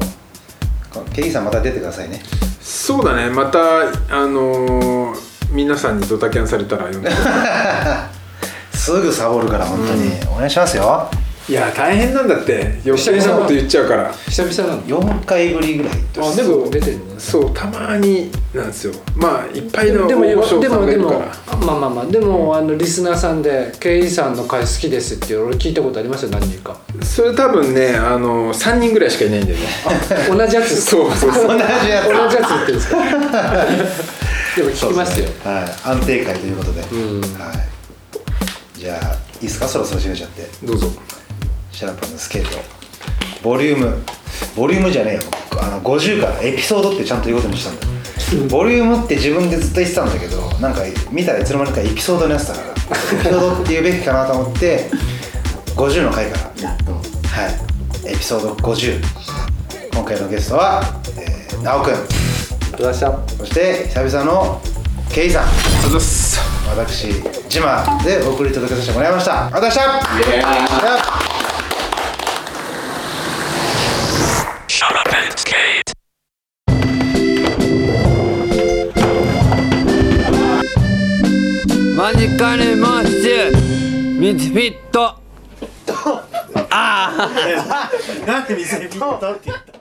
こケイさんまた出てくださいね。そうだね。またあのー皆さんにドタキャンされたら読んで すぐサボるから本当に、お願いしますよいいや大変なんだって。余計なこと言っちゃうから。久々なの4回ぶりぐらいあでも出てるのね。そうたまになんですよ。まあいっぱいのでもでもでもさんがいるから。まあまあまあ。でもあのリスナーさんでケイさんの回好きですって俺聞いたことありますよ何人か。それ多分ねあの3人ぐらいしかいないんだよね。同じやつ？そうそうそう。同じやつ。同じやつ言ってるんですか？でも聞きますよ。はい、安定会ということで、ん。はい、じゃあいいですか？そろそろ締めちゃって。どうぞシャープのスケートボリュームボリュームじゃねえよ。あの50からエピソードってちゃんと言うことにしたんだボリュームって自分でずっと言ってたんだけどなんか見たらいつの間にかエピソードのやつだからエピソードって言うべきかなと思って50の回から。はい。エピソード50今回のゲストは、えー、直くん。そして久々のケイさん。私ジマでお送り届けさせてもらいました。ありがとうございました。マジカルモッシュミスフィット。ああ。なんでミスフィットって言った。